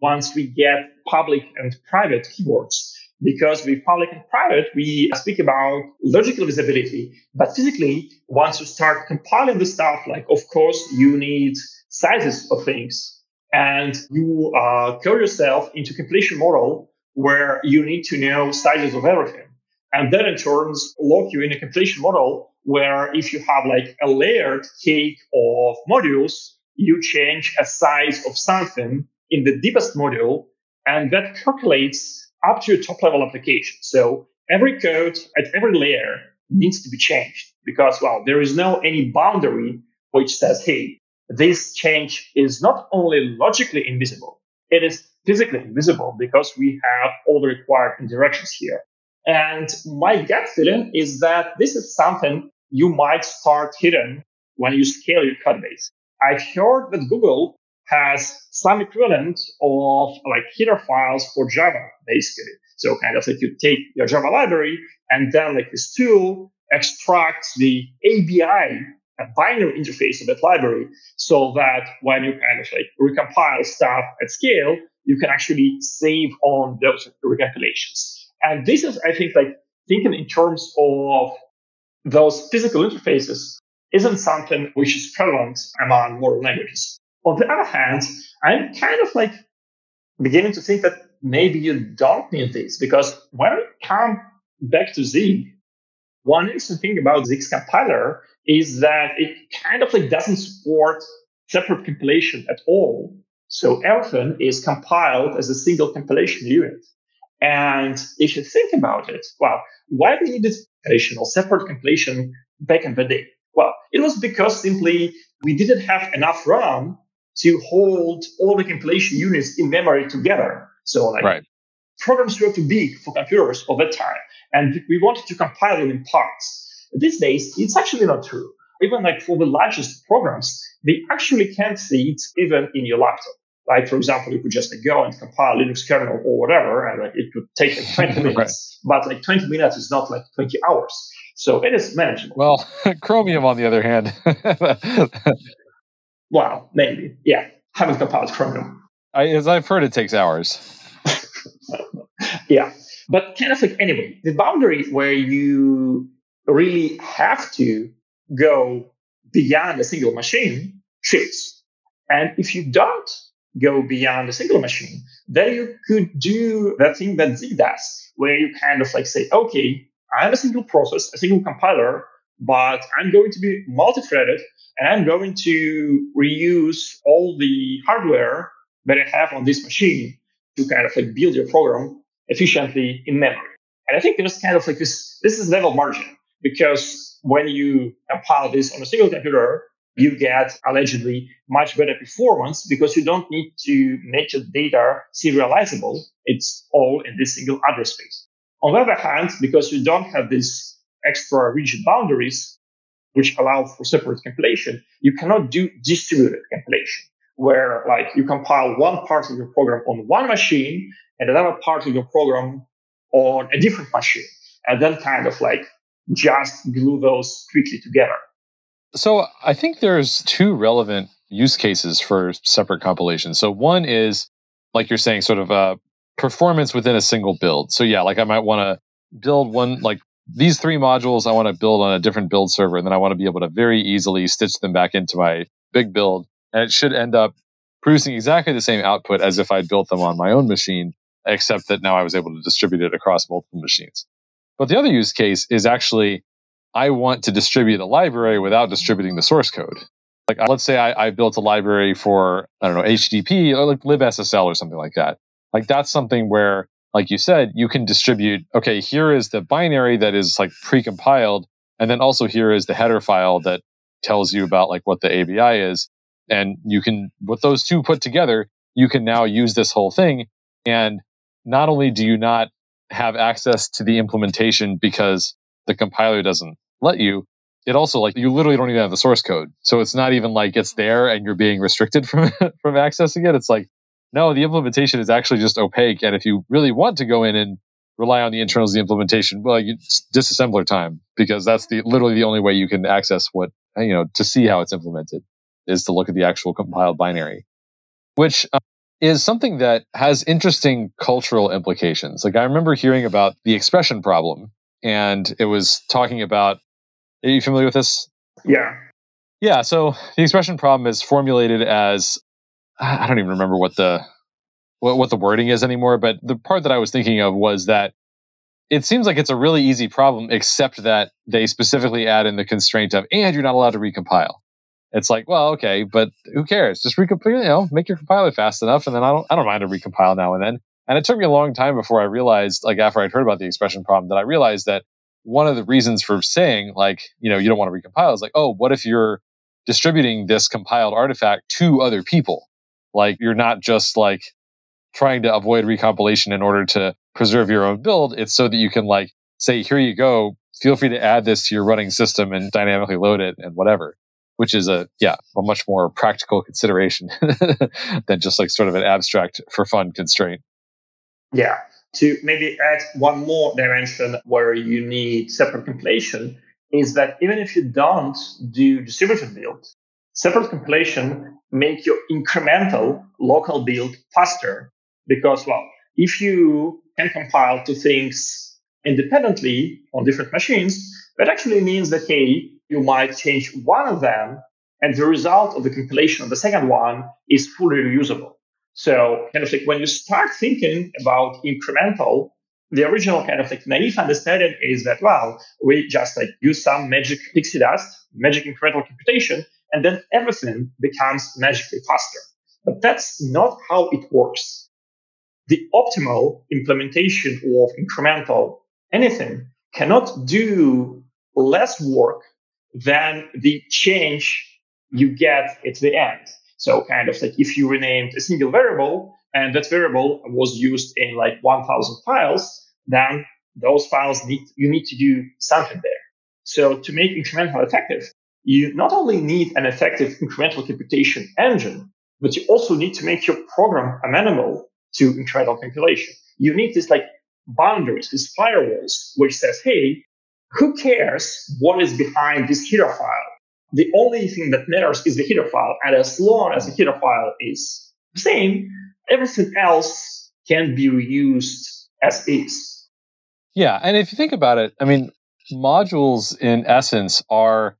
once we get public and private keyboards because with public and private, we speak about logical visibility. But physically, once you start compiling the stuff, like, of course, you need sizes of things and you uh, yourself into compilation model where you need to know sizes of everything. And that in turns lock you in a compilation model where if you have like a layered cake of modules, you change a size of something in the deepest module and that calculates up to a top level application. So every code at every layer needs to be changed because, well, there is no any boundary which says, hey, this change is not only logically invisible, it is physically invisible because we have all the required interactions here. And my gut feeling is that this is something you might start hitting when you scale your code base. I've heard that Google has some equivalent of like header files for Java, basically. So kind of like you take your Java library and then like this tool extracts the ABI, a binary interface of that library, so that when you kind of like recompile stuff at scale, you can actually save on those recalculations. And this is, I think, like thinking in terms of those physical interfaces isn't something which is prevalent among modern languages. On the other hand, I'm kind of like beginning to think that maybe you don't need this because when we come back to Zig, one interesting thing about Zig's compiler is that it kind of like doesn't support separate compilation at all. So everything is compiled as a single compilation unit. And if you think about it, well, why we needed compilation or separate compilation back in the day? Well, it was because simply we didn't have enough RAM to hold all the compilation units in memory together. So like right. programs were too big for computers of that time, and we wanted to compile them in parts. These days, it's actually not true. Even like for the largest programs, they actually can't see it even in your laptop. Like for example, you could just like, go and compile Linux kernel or whatever, and like it could take like 20 minutes. But like 20 minutes is not like 20 hours. So it is manageable. Well, Chromium, on the other hand, Wow, maybe. Yeah. Haven't compiled Chromium. I, as I've heard, it takes hours. yeah. But kind of like anyway, the boundary where you really have to go beyond a single machine shifts. And if you don't go beyond a single machine, then you could do that thing that Zig does, where you kind of like say, okay, I have a single process, a single compiler, but I'm going to be multi-threaded and I'm going to reuse all the hardware that I have on this machine to kind of like build your program efficiently in memory. And I think there's kind of like this, this is level margin because when you compile this on a single computer, you get allegedly much better performance because you don't need to make your data serializable. It's all in this single address space. On the other hand, because you don't have these extra rigid boundaries, which allow for separate compilation, you cannot do distributed compilation where like you compile one part of your program on one machine and another part of your program on a different machine and then kind of like just glue those quickly together. So I think there's two relevant use cases for separate compilations. So one is like you're saying, sort of uh, performance within a single build. So yeah, like I might want to build one like these three modules I want to build on a different build server, and then I want to be able to very easily stitch them back into my big build, and it should end up producing exactly the same output as if I'd built them on my own machine, except that now I was able to distribute it across multiple machines. But the other use case is actually I want to distribute a library without distributing the source code. Like, uh, let's say I, I built a library for, I don't know, HTTP or like libSSL or something like that. Like, that's something where, like you said, you can distribute, okay, here is the binary that is like precompiled. And then also here is the header file that tells you about like what the ABI is. And you can, with those two put together, you can now use this whole thing. And not only do you not have access to the implementation because the compiler doesn't let you, it also like you literally don't even have the source code. So it's not even like it's there and you're being restricted from from accessing it. It's like no, the implementation is actually just opaque. And if you really want to go in and rely on the internals of the implementation, well, it's disassembler time because that's the literally the only way you can access what you know to see how it's implemented is to look at the actual compiled binary, which uh, is something that has interesting cultural implications. Like I remember hearing about the expression problem, and it was talking about are you familiar with this? Yeah. Yeah. So the expression problem is formulated as I don't even remember what the what, what the wording is anymore. But the part that I was thinking of was that it seems like it's a really easy problem, except that they specifically add in the constraint of and you're not allowed to recompile. It's like, well, okay, but who cares? Just recompile, you know, make your compiler fast enough, and then I don't, I don't mind to recompile now and then. And it took me a long time before I realized, like after I'd heard about the expression problem, that I realized that one of the reasons for saying like you know you don't want to recompile is like oh what if you're distributing this compiled artifact to other people like you're not just like trying to avoid recompilation in order to preserve your own build. It's so that you can like say here you go. Feel free to add this to your running system and dynamically load it and whatever which is a yeah a much more practical consideration than just like sort of an abstract for fun constraint. Yeah. To maybe add one more dimension where you need separate compilation is that even if you don't do distributed build, separate compilation make your incremental local build faster because, well, if you can compile two things independently on different machines, that actually means that, hey, you might change one of them and the result of the compilation of the second one is fully reusable. So kind of like when you start thinking about incremental, the original kind of like naive understanding is that, well, we just like use some magic pixie dust, magic incremental computation, and then everything becomes magically faster. But that's not how it works. The optimal implementation of incremental anything cannot do less work than the change you get at the end. So kind of like if you renamed a single variable and that variable was used in like 1000 files, then those files need, you need to do something there. So to make incremental effective, you not only need an effective incremental computation engine, but you also need to make your program amenable to incremental compilation. You need this like boundaries, these firewalls, which says, hey, who cares what is behind this header file? the only thing that matters is the header file. And as long as the header file is the same, everything else can be reused as is. Yeah. And if you think about it, I mean, modules in essence are,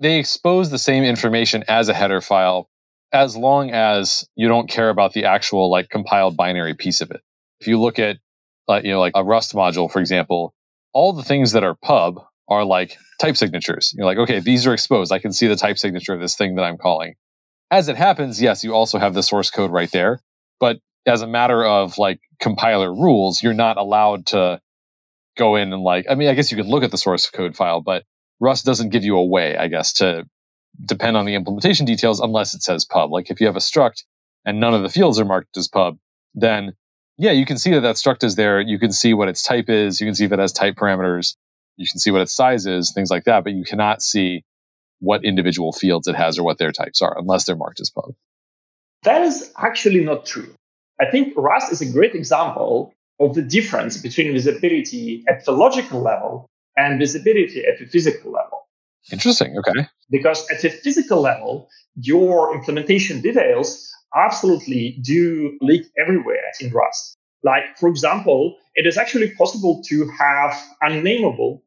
they expose the same information as a header file as long as you don't care about the actual like compiled binary piece of it. If you look at, uh, you know, like a Rust module, for example, all the things that are pub are like type signatures. You're like, okay, these are exposed. I can see the type signature of this thing that I'm calling. As it happens, yes, you also have the source code right there. But as a matter of like compiler rules, you're not allowed to go in and like, I mean, I guess you could look at the source code file, but Rust doesn't give you a way, I guess, to depend on the implementation details unless it says pub. Like if you have a struct and none of the fields are marked as pub, then yeah, you can see that that struct is there. You can see what its type is. You can see if it has type parameters. You can see what its size is, things like that. But you cannot see what individual fields it has or what their types are unless they're marked as pub. That is actually not true. I think Rust is a great example of the difference between visibility at the logical level and visibility at the physical level. Interesting. Okay. Because at the physical level, your implementation details absolutely do leak everywhere in Rust. Like, for example, it is actually possible to have unnameable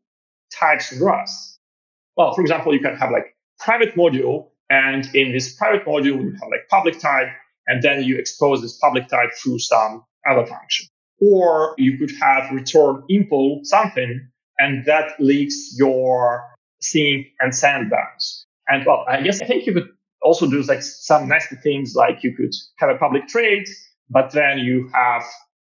types in Rust. Well, for example, you can have like private module, and in this private module, you have like public type, and then you expose this public type through some other function. Or you could have return impl something, and that leaks your sink and sandbox. And well, I guess I think you could also do like some nasty things like you could have a public trait, but then you have,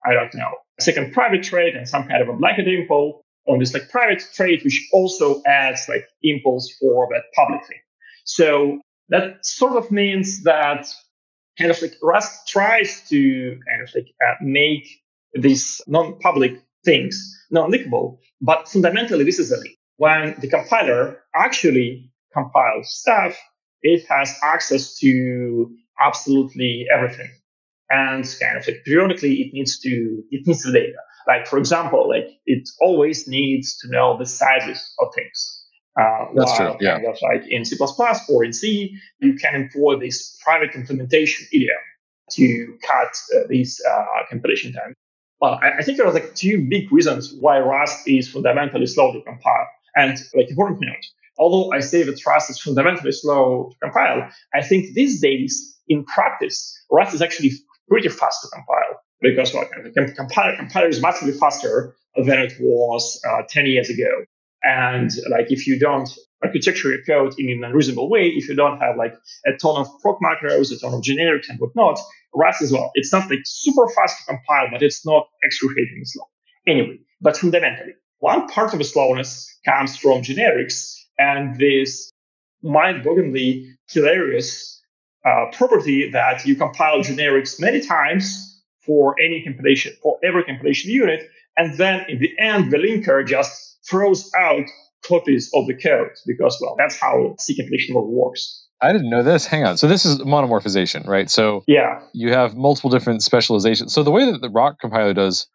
I don't know, a second private trait and some kind of a blanket impl on this like private trait, which also adds like impls for that public thing. So that sort of means that kind of like Rust tries to kind of like uh, make this non-public things non-lickable, but fundamentally this is a leak. When the compiler actually compiles stuff, it has access to absolutely everything. And kind of like periodically it needs to, it needs the data. Like, for example, like it always needs to know the sizes of things. Uh, That's true. Yeah. Kind of like in C++ or in C, you can employ this private implementation idiom to cut uh, these uh, compilation time. Well, I, think there are like two big reasons why Rust is fundamentally slow to compile. And like important note, although I say that Rust is fundamentally slow to compile, I think these days in practice, Rust is actually pretty fast to compile because well, the compiler, compiler is massively faster than it was uh, 10 years ago. And like if you don't architecture your code in an unreasonable way, if you don't have like a ton of proc macros, a ton of generics and whatnot, Rust as well. It's not like super fast to compile, but it's not excruciatingly slow. Anyway, but fundamentally, one part of the slowness comes from generics and this mind-bogglingly hilarious uh, property that you compile generics many times for any compilation, for every compilation unit, and then in the end, the linker just throws out copies of the code because, well, that's how C compilation works. I didn't know this. Hang on. So this is monomorphization, right? So yeah, you have multiple different specializations. So the way that the Roc compiler does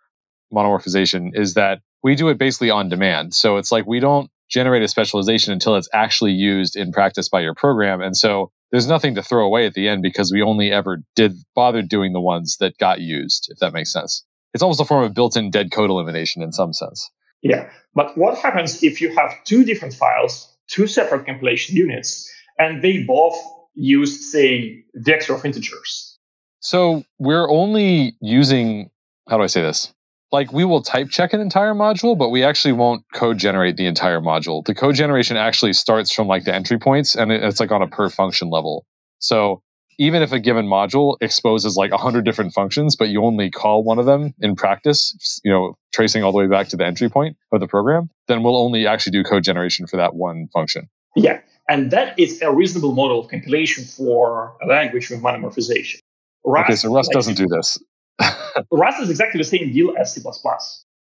monomorphization is that we do it basically on demand. So it's like we don't generate a specialization until it's actually used in practice by your program. And so there's nothing to throw away at the end because we only ever did bother doing the ones that got used, if that makes sense. It's almost a form of built in dead code elimination in some sense. Yeah. But what happens if you have two different files, two separate compilation units, and they both use, say, vector of integers? So we're only using, how do I say this? like we will type check an entire module, but we actually won't code generate the entire module. The code generation actually starts from like the entry points and it's like on a per function level. So even if a given module exposes like 100 different functions, but you only call one of them in practice, you know, tracing all the way back to the entry point of the program, then we'll only actually do code generation for that one function. Yeah. And that is a reasonable model of compilation for a language with monomorphization. Rust, okay, so Rust like, doesn't do this. Rust is exactly the same deal as C++.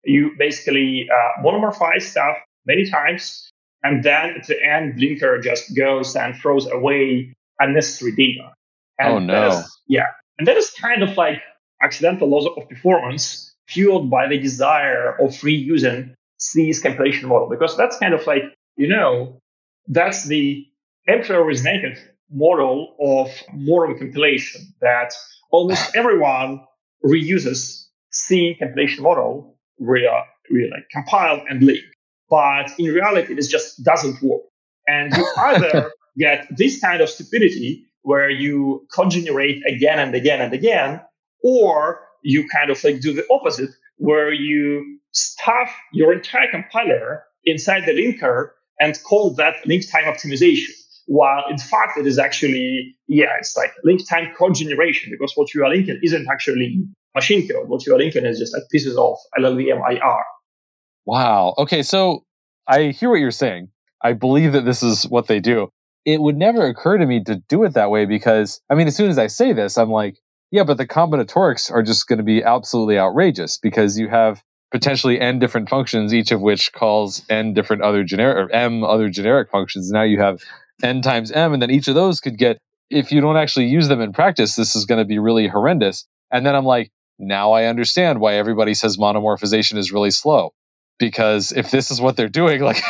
You basically uh, monomorphize stuff many times, and then at the end, Linker just goes and throws away unnecessary data. And oh no! Is, yeah, and that is kind of like accidental loss of performance fueled by the desire of reusing C's compilation model, because that's kind of like you know that's the emperor is naked model of modern compilation that almost everyone reuses C compilation model where we are like compiled and linked. But in reality, this just doesn't work. And you either get this kind of stupidity where you congenerate again and again and again, or you kind of like do the opposite where you stuff your entire compiler inside the linker and call that link time optimization. while in fact it is actually, yeah, it's like link time code generation because what you are linking isn't actually machine code. What you are linking is just like pieces of LLVM IR. Wow. Okay. So I hear what you're saying. I believe that this is what they do. It would never occur to me to do it that way because, I mean, as soon as I say this, I'm like, yeah, but the combinatorics are just going to be absolutely outrageous because you have potentially n different functions, each of which calls n different other generic or m other generic functions. Now you have n times m, and then each of those could get, if you don't actually use them in practice, this is going to be really horrendous. And then I'm like, now I understand why everybody says monomorphization is really slow. Because if this is what they're doing, like,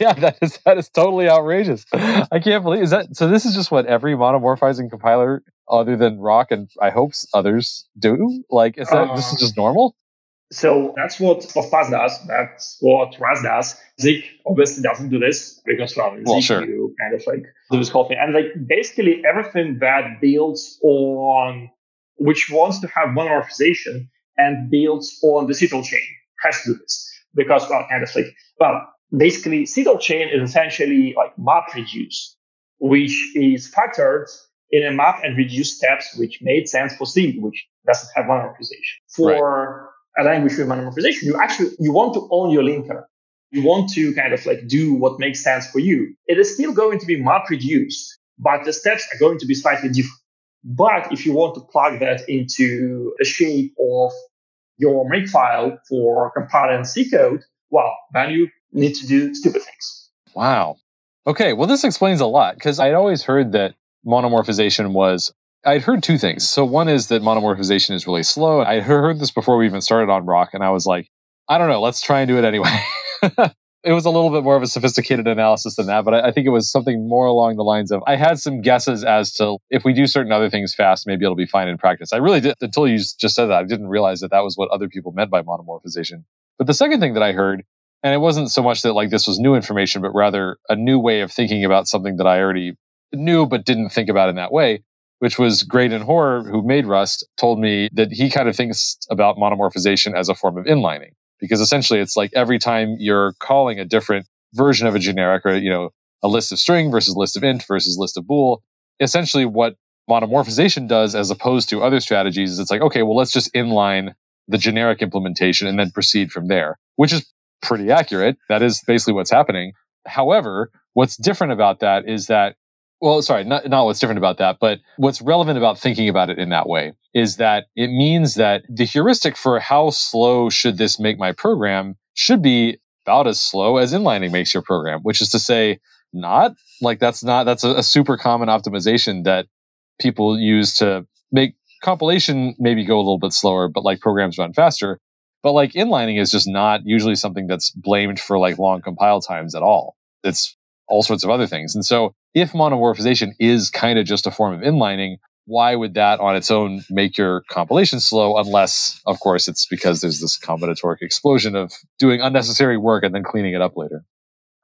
yeah, that is that is totally outrageous. I can't believe is that. So this is just what every monomorphizing compiler, other than Roc and I hope others do. Like, is that uh, this is just normal? So that's what Puffpass does. That's what Rust does. Zig obviously doesn't do this because well, sure. you kind of like do this whole thing. And like basically everything that builds on which wants to have monomorphization and builds on the C toolchain has to do this. Because well, kind of like well, basically C toolchain is essentially like map reduce, which is factored in a map and reduce steps, which made sense for C, which doesn't have monomorphization. For right a language with monomorphization, you actually, you want to own your linker. You want to kind of like do what makes sense for you. It is still going to be map reduced, but the steps are going to be slightly different. But if you want to plug that into the shape of your makefile for compiling C code, well, then you need to do stupid things. Wow. Okay. Well, this explains a lot because I'd always heard that monomorphization was I'd heard two things. So one is that monomorphization is really slow. I heard this before we even started on Roc, and I was like, I don't know, let's try and do it anyway. it was a little bit more of a sophisticated analysis than that, but I, I, think it was something more along the lines of I had some guesses as to if we do certain other things fast, maybe it'll be fine in practice. I really did until you just said that. I didn't realize that that was what other people meant by monomorphization. But the second thing that I heard, and it wasn't so much that like this was new information, but rather a new way of thinking about something that I already knew but didn't think about in that way, which was Graydon Hoare, who made Rust, told me that he kind of thinks about monomorphization as a form of inlining. Because essentially it's like every time you're calling a different version of a generic or, you know, a list of string versus list of int versus list of bool, essentially what monomorphization does as opposed to other strategies is it's like, okay, well, let's just inline the generic implementation and then proceed from there, which is pretty accurate. That is basically what's happening. However, what's different about that is that well, sorry, not, not what's different about that, but what's relevant about thinking about it in that way is that it means that the heuristic for how slow should this make my program should be about as slow as inlining makes your program, which is to say, not like that's not, that's a, a super common optimization that people use to make compilation maybe go a little bit slower, but like programs run faster. But like inlining is just not usually something that's blamed for like long compile times at all. It's all sorts of other things. And so if monomorphization is kind of just a form of inlining, why would that on its own make your compilation slow unless of course it's because there's this combinatoric explosion of doing unnecessary work and then cleaning it up later?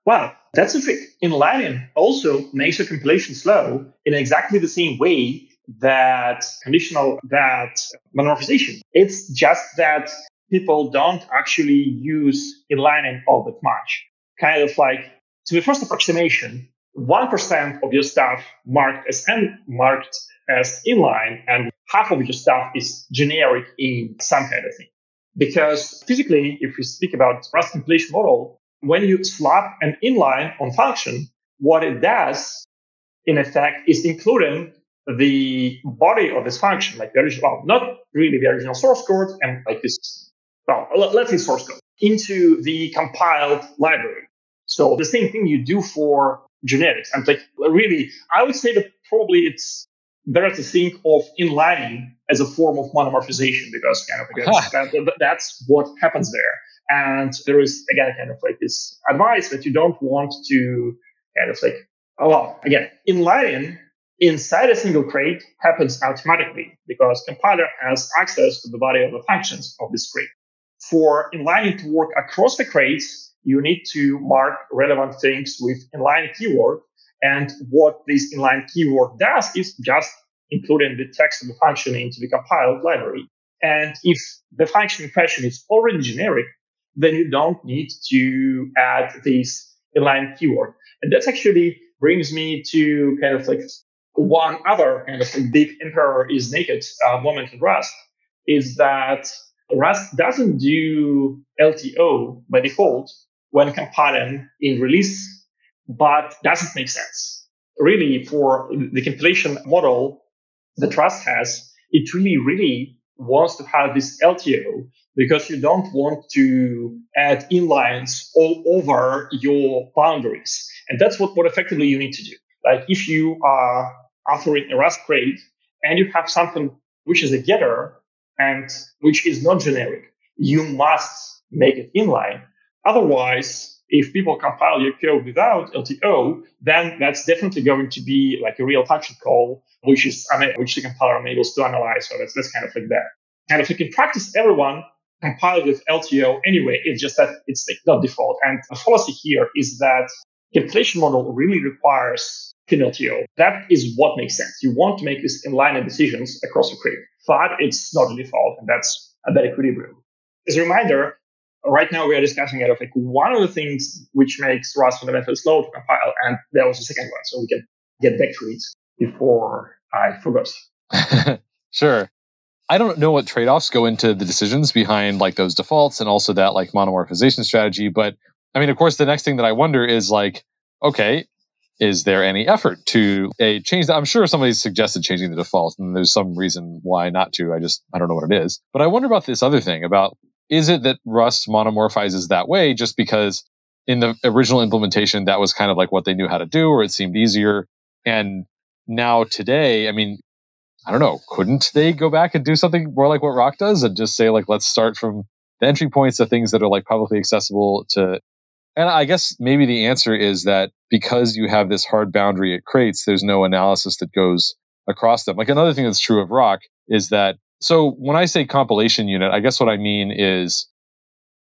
Well that's a trick. Inlining also makes your compilation slow in exactly the same way that conditional that monomorphization. It's just that people don't actually use inlining all that much. Kind of like to the first approximation, 1% of your stuff marked as n marked as inline and half of your stuff is generic in some kind of thing. Because physically, if we speak about Rust compilation model, when you slap an inline on function, what it does in effect is including the body of this function, like the original, well, not really the original source code and like this, well, let's say source code into the compiled library. So the same thing you do for generics. And like really, I would say that probably it's better to think of inlining as a form of monomorphization because kind of again, that, that's what happens there. And there is again kind of like this advice that you don't want to kind of like oh well again inlining inside a single crate happens automatically because compiler has access to the body of the functions of this crate. For inlining to work across the crates, you need to mark relevant things with inline keyword. And what this inline keyword does is just including the text of the function into the compiled library. And if the function in question is already generic, then you don't need to add this inline keyword. And that actually brings me to kind of like one other kind of like big emperor is naked uh, moment in Rust is that Rust doesn't do LTO by default when compiling in release, but doesn't make sense. Really, for the compilation model that Rust has, it really, really wants to have this LTO because you don't want to add inlines all over your boundaries. And that's what, what effectively you need to do. Like if you are authoring a Rust crate and you have something which is a getter and which is not generic, you must make it inline. Otherwise, if people compile your code without LTO, then that's definitely going to be like a real function call, which is which the compiler enables to analyze. So that's that's kind of like that. And if you can practice everyone compile with LTO anyway. It's just that it's like not default. And the fallacy here is that compilation model really requires That is what makes sense. You want to make this inline decisions across the crate, but it's not a default, and that's a bad equilibrium. As a reminder, right now we are discussing out of like one of the things which makes Rust fundamentally slow to compile, and that was the second one. So we can get back to it before I forgot. sure. I don't know what trade offs go into the decisions behind like those defaults and also that like monomorphization strategy. But I mean, of course, the next thing that I wonder is like, okay, is there any effort to a change that I'm sure somebody suggested changing the default and there's some reason why not to. I just, I don't know what it is. But I wonder about this other thing about is it that Rust monomorphizes that way just because in the original implementation that was kind of like what they knew how to do or it seemed easier. And now today, I mean, I don't know, couldn't they go back and do something more like what Roc does and just say, like, let's start from the entry points to things that are like publicly accessible to. And I guess maybe the answer is that because you have this hard boundary at crates, there's no analysis that goes across them. Like another thing that's true of Roc is that so when I say compilation unit, I guess what I mean is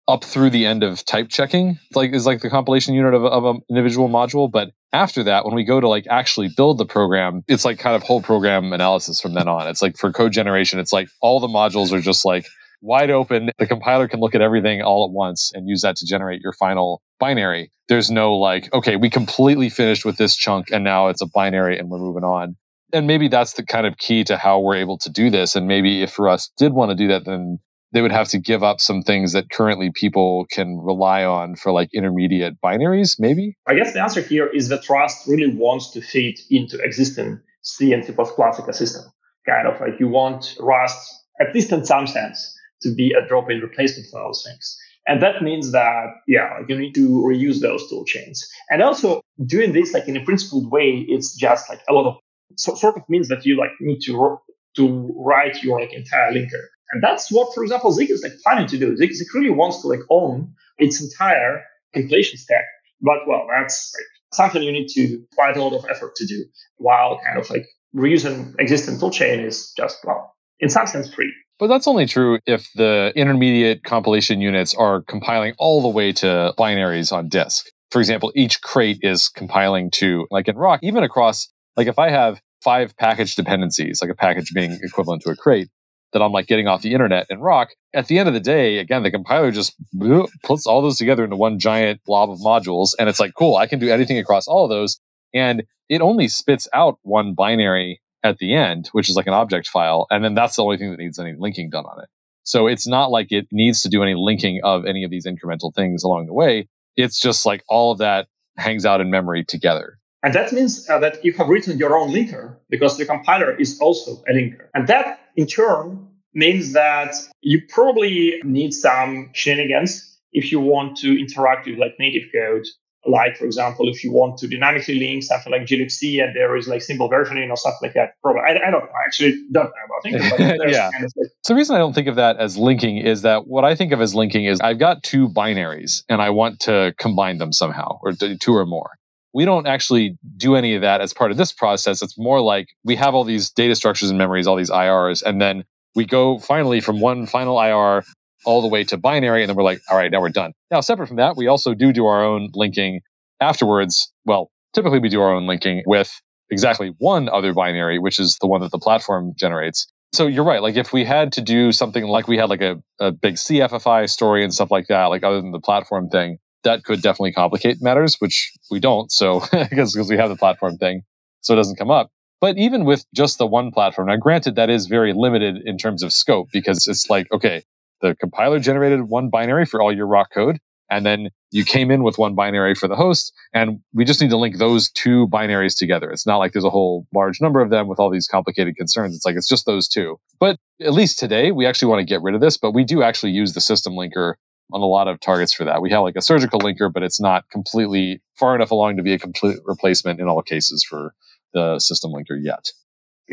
up through the end of type checking, like is like the compilation unit of, of an individual module. But after that, when we go to like actually build the program, it's like kind of whole program analysis from then on. It's like for code generation, it's like all the modules are just like wide open. The compiler can look at everything all at once and use that to generate your final binary. There's no like, okay, we completely finished with this chunk and now it's a binary and we're moving on. And maybe that's the kind of key to how we're able to do this. And maybe if Rust did want to do that, then they would have to give up some things that currently people can rely on for like intermediate binaries, maybe? I guess the answer here is that Rust really wants to fit into existing C and C++ ecosystem. Kind of like you want Rust, at least in some sense, to be a drop-in replacement for those things. And that means that, yeah, you need to reuse those tool chains. And also doing this like in a principled way, it's just like a lot of so, sort of means that you like need to to write your like entire linker and that's what, for example, Zig is like planning to do. Zig, Zeek really wants to like own its entire compilation stack. But well, that's like something you need to quite a lot of effort to do while kind of like reusing existing toolchain is just, well, in some sense free. But that's only true if the intermediate compilation units are compiling all the way to binaries on disk. For example, each crate is compiling to, like in Roc, even across, like if I have five package dependencies, like a package being equivalent to a crate, that I'm like getting off the internet in Roc. At the end of the day, again, the compiler just puts all those together into one giant blob of modules. And it's like, cool, I can do anything across all of those. And it only spits out one binary at the end, which is like an object file. And then that's the only thing that needs any linking done on it. So it's not like it needs to do any linking of any of these incremental things along the way. It's just like all of that hangs out in memory together. And that means uh, that you have written your own linker because the compiler is also a linker. And that in turn means that you probably need some shenanigans if you want to interact with like native code. Like, for example, if you want to dynamically link something like glibc and there is like symbol versioning or stuff like that. Probably, I, I don't know. I actually don't know about it. yeah. Kind of so the reason I don't think of that as linking is that what I think of as linking is I've got two binaries and I want to combine them somehow or two or more we don't actually do any of that as part of this process. It's more like we have all these data structures and memories, all these IRs, and then we go finally from one final IR all the way to binary, and then we're like, all right, now we're done. Now, separate from that, we also do do our own linking afterwards. Well, typically we do our own linking with exactly one other binary, which is the one that the platform generates. So you're right. Like if we had to do something like we had like a, a big CFFI story and stuff like that, like other than the platform thing, that could definitely complicate matters, which we don't. So because we have the platform thing, so it doesn't come up. But even with just the one platform, now granted that is very limited in terms of scope because it's like, okay, the compiler generated one binary for all your Roc code, and then you came in with one binary for the host, and we just need to link those two binaries together. It's not like there's a whole large number of them with all these complicated concerns. It's like it's just those two. But at least today, we actually want to get rid of this, but we do actually use the system linker on a lot of targets for that. We have like a surgical linker, but it's not completely far enough along to be a complete replacement in all cases for the system linker yet.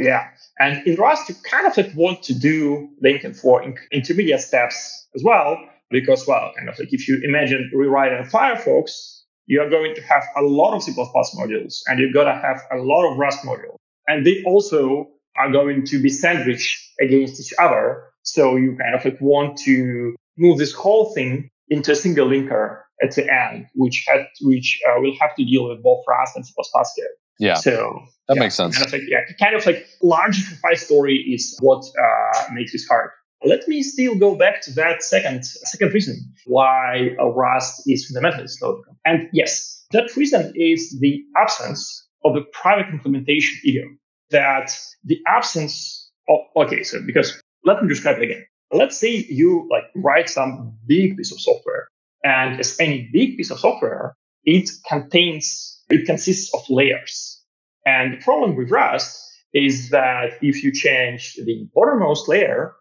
Yeah. And in Rust, you kind of like want to do linking for in- intermediate steps as well, because, well, kind of like if you imagine rewriting Firefox, you are going to have a lot of C++ modules and you're going to have a lot of Rust modules. And they also are going to be sandwiched against each other. So you kind of like want to move this whole thing into a single linker at the end, which had, which uh, will have to deal with both Rust and C++ code. Yeah. So that yeah, makes sense. Kind of like, yeah, kind of like large simplified story is what uh, makes this hard. Let me still go back to that second second reason why Rust is fundamentally slow. And yes, that reason is the absence of a private implementation idiom. That the absence of okay, so because let me describe it again. Let's say you like write some big piece of software, and as any big piece of software, it contains it consists of layers. And the problem with Rust is that if you change the bottommost layer,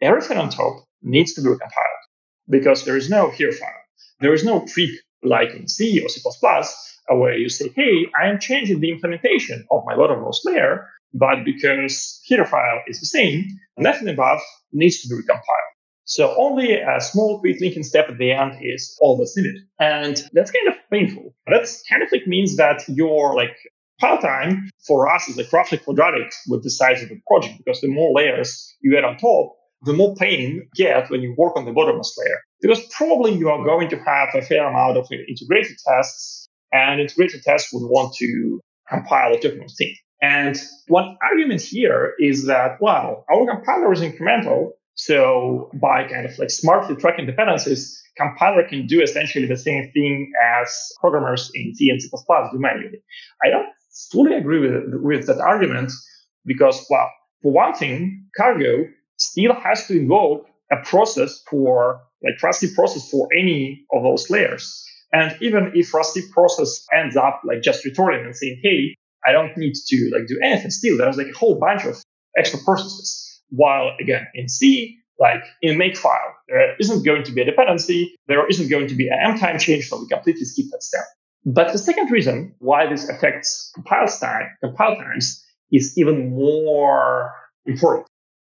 everything on top needs to be recompiled because there is no here file. There is no trick like in C or C++ where you say, hey, I am changing the implementation of my bottommost layer, but because header file is the same, nothing above needs to be recompiled. So only a small quick linking step at the end is all that's needed. And that's kind of painful. That's kind of like means that your like pile time for us is like roughly quadratic with the size of the project because the more layers you add on top, the more pain you get when you work on the bottommost layer. Because probably you are going to have a fair amount of integrated tests and integrated tests would want to compile a different thing. And one argument here is that, well, our compiler is incremental. So by kind of like smartly tracking dependencies, compiler can do essentially the same thing as programmers in C and C++ do manually. I don't fully agree with, with that argument because, well, for one thing, cargo still has to involve a process for like rustc process for any of those layers. And even if rustc process ends up like just returning and saying, Hey, I don't need to like do anything. Still, there's like a whole bunch of extra processes. While again, in C, like in makefile, there isn't going to be a dependency. There isn't going to be an M time change. So we completely skip that step. But the second reason why this affects compile time, compile times is even more important.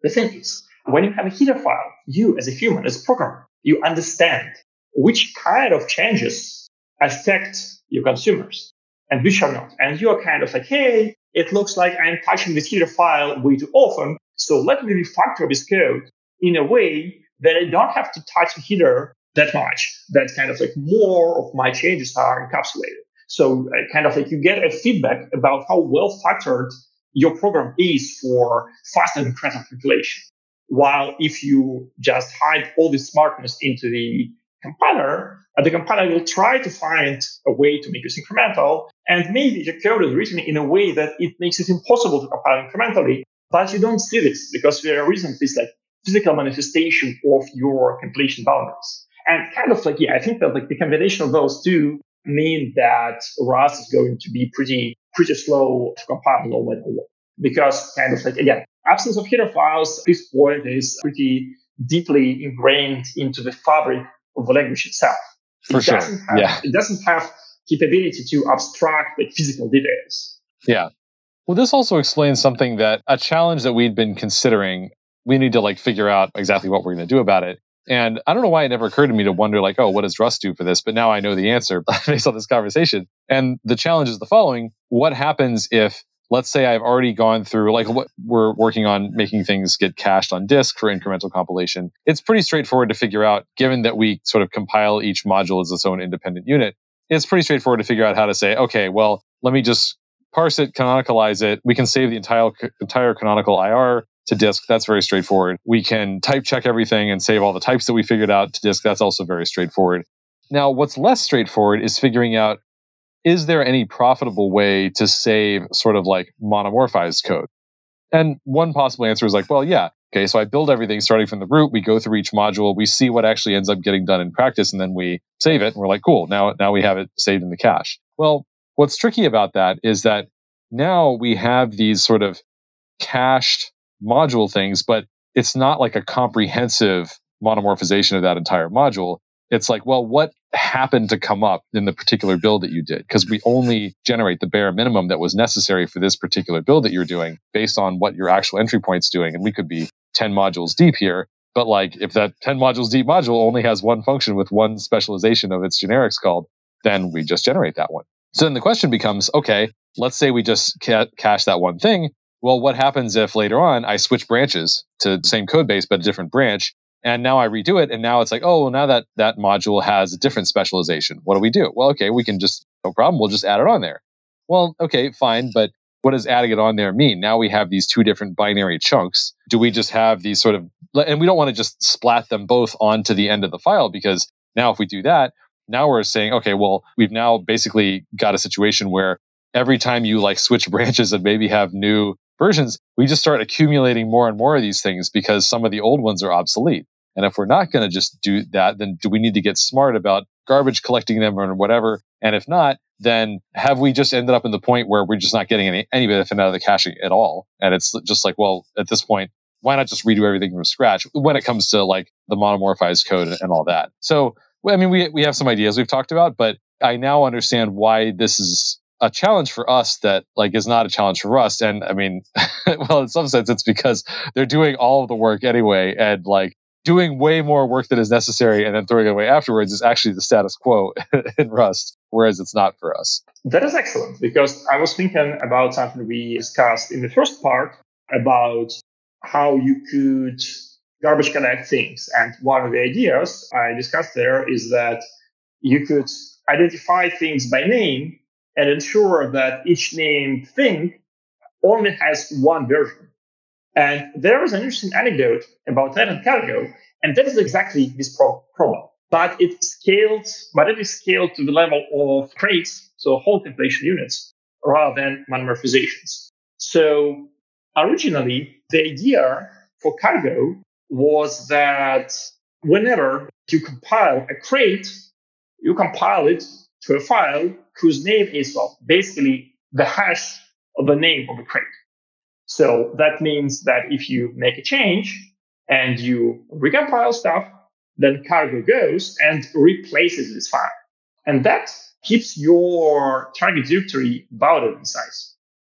The thing is, when you have a header file, you as a human, as a programmer, you understand which kind of changes affect your consumers and which are not. And you are kind of like, hey, it looks like I'm touching this header file way too often. So let me refactor this code in a way that I don't have to touch the header that much. That kind of like more of my changes are encapsulated. So uh, kind of like you get a feedback about how well factored your program is for fast and incremental calculation. While if you just hide all the smartness into the compiler, uh, the compiler will try to find a way to make this incremental. And maybe the code is written in a way that it makes it impossible to compile incrementally, but you don't see this because there isn't this like physical manifestation of your completion boundaries. And kind of like, yeah, I think that like the combination of those two mean that Rust is going to be pretty, pretty slow to compile matter what. Because kind of like, again, absence of header files, this point is pretty deeply ingrained into the fabric of the language itself. For it sure. Doesn't have, yeah. It doesn't have capability to abstract like physical details. Yeah. Well, this also explains something that a challenge that we'd been considering. We need to like figure out exactly what we're going to do about it. And I don't know why it never occurred to me to wonder, like, oh, what does Rust do for this? But now I know the answer based on this conversation. And the challenge is the following What happens if, let's say, I've already gone through, like, what we're working on making things get cached on disk for incremental compilation? It's pretty straightforward to figure out, given that we sort of compile each module as its own independent unit. It's pretty straightforward to figure out how to say, okay, well, let me just parse it, canonicalize it. We can save the entire entire canonical IR to disk. That's very straightforward. We can type check everything and save all the types that we figured out to disk. That's also very straightforward. Now, what's less straightforward is figuring out is there any profitable way to save sort of like monomorphized code? And one possible answer is like, well, yeah. Okay, so I build everything starting from the root. We go through each module. We see what actually ends up getting done in practice, and then we save it. And we're like, cool. Now, now we have it saved in the cache. Well, what's tricky about that is that now we have these sort of cached module things, but it's not like a comprehensive monomorphization of that entire module. It's like, well, what happened to come up in the particular build that you did? Because we only generate the bare minimum that was necessary for this particular build that you're doing based on what your actual entry point's doing. And we could be 10 modules deep here. But like if that 10 modules deep module only has one function with one specialization of its generics called, then we just generate that one. So then the question becomes, okay, let's say we just ca- cache that one thing. Well, what happens if later on I switch branches to the same code base, but a different branch? And now I redo it. And now it's like, oh, well, now that that module has a different specialization. What do we do? Well, okay, we can just, no problem. We'll just add it on there. Well, okay, fine. But what does adding it on there mean? Now we have these two different binary chunks. Do we just have these sort of, and we don't want to just splat them both onto the end of the file because now if we do that, now we're saying, okay, well, we've now basically got a situation where every time you like switch branches and maybe have new versions, we just start accumulating more and more of these things because some of the old ones are obsolete. And if we're not going to just do that, then do we need to get smart about garbage collecting them or whatever? And if not, then have we just ended up in the point where we're just not getting any, any benefit out of the caching at all? And it's just like, well, at this point, why not just redo everything from scratch when it comes to like the monomorphized code and all that? So, I mean, we, we have some ideas we've talked about, but I now understand why this is a challenge for us that like is not a challenge for Rust. And I mean, well, in some sense, it's because they're doing all of the work anyway, and like doing way more work than is necessary and then throwing it away afterwards is actually the status quo in Rust, whereas it's not for us. That is excellent because I was thinking about something we discussed in the first part about how you could garbage collect things. And one of the ideas I discussed there is that you could identify things by name and ensure that each named thing only has one version. And there is an interesting anecdote about that in Cargo, and that is exactly this pro- problem. But it scaled, but it is scaled to the level of crates, so whole compilation units, rather than monomorphizations. So originally, the idea for Cargo was that whenever you compile a crate, you compile it to a file whose name is, well, basically the hash of the name of the crate. So that means that if you make a change and you recompile stuff, then cargo goes and replaces this file. And that keeps your target directory bounded in size.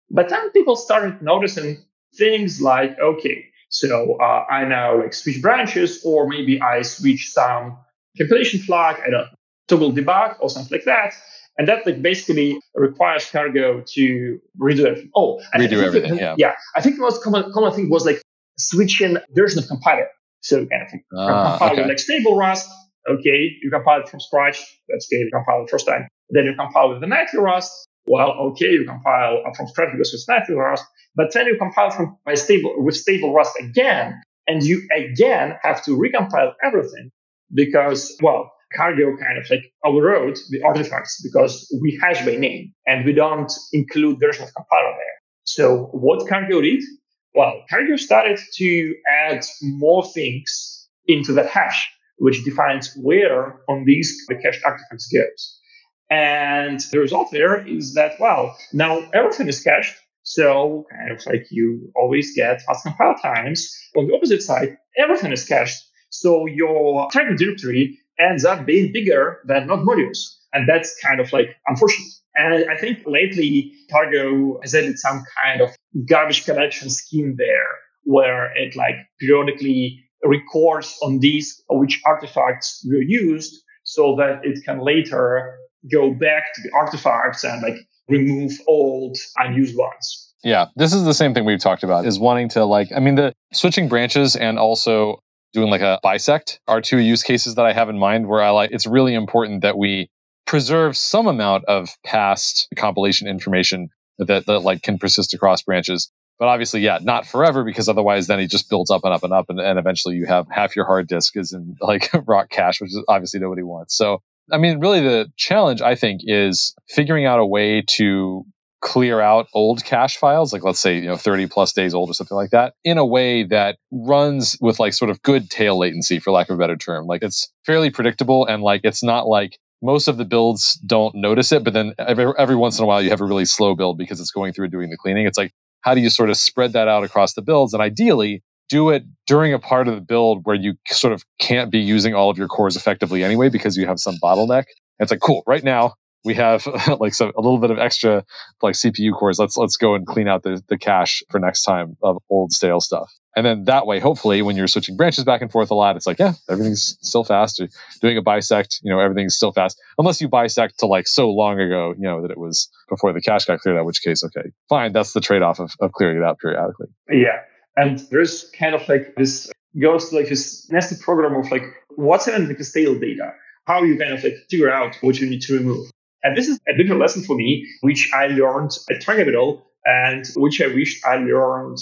But then people started noticing things like, okay, so uh, I now like switch branches, or maybe I switch some compilation flag, I don't toggle debug or something like that. And that like basically requires cargo to redo everything. Oh, redo everything. yeah. Yeah. I think the most common, common thing was like switching version of compiler. So kind of ah, compile okay. with like stable Rust. Okay, you compile it from scratch. That's good. You compile it first time. Then you compile with the nightly Rust. Well, okay, you compile from scratch because it's nightly Rust. But then you compile from by stable with stable Rust again, and you again have to recompile everything because well, Cargo kind of like overrode the artifacts because we hash by name and we don't include version of compiler there. So what Cargo did? Well, Cargo started to add more things into that hash, which defines where on these the cached artifacts goes. And the result there is that, well, now everything is cached. So kind of like you always get fast compile times. On the opposite side, everything is cached. So your target directory ends up being bigger than node modules. And that's kind of like unfortunate. And I think lately Cargo has added some kind of garbage collection scheme there where it like periodically records on these which artifacts were used so that it can later go back to the artifacts and like remove old unused ones. Yeah, this is the same thing we've talked about is wanting to like I mean the switching branches and also doing like a bisect are two use cases that I have in mind where I like it's really important that we preserve some amount of past compilation information that, that like can persist across branches. But obviously, yeah, not forever because otherwise then it just builds up and up and up and, and eventually you have half your hard disk is in like Roc cache, which is obviously nobody wants. So I mean, really, the challenge I think is figuring out a way to clear out old cache files, like let's say, you know, 30 plus days old or something like that, in a way that runs with like sort of good tail latency, for lack of a better term. Like it's fairly predictable and like it's not like most of the builds don't notice it, but then every, every once in a while you have a really slow build because it's going through and doing the cleaning. It's like, how do you sort of spread that out across the builds? And ideally, do it during a part of the build where you sort of can't be using all of your cores effectively anyway because you have some bottleneck. it's like, cool, right now we have like some, a little bit of extra like CPU cores. Let's let's go and clean out the, the cache for next time of old stale stuff. And then that way, hopefully, when you're switching branches back and forth a lot, it's like, yeah, everything's still fast. Or doing a bisect, you know, everything's still fast. Unless you bisect to like so long ago, you know, that it was before the cache got cleared out, which case, okay, fine. That's the trade off of, of clearing it out periodically. Yeah. And there's kind of like this goes to like this nested program of like what's in the stale data, how you kind of like figure out what you need to remove. And this is a bigger lesson for me, which I learned at TigerBeetle and which I wished I learned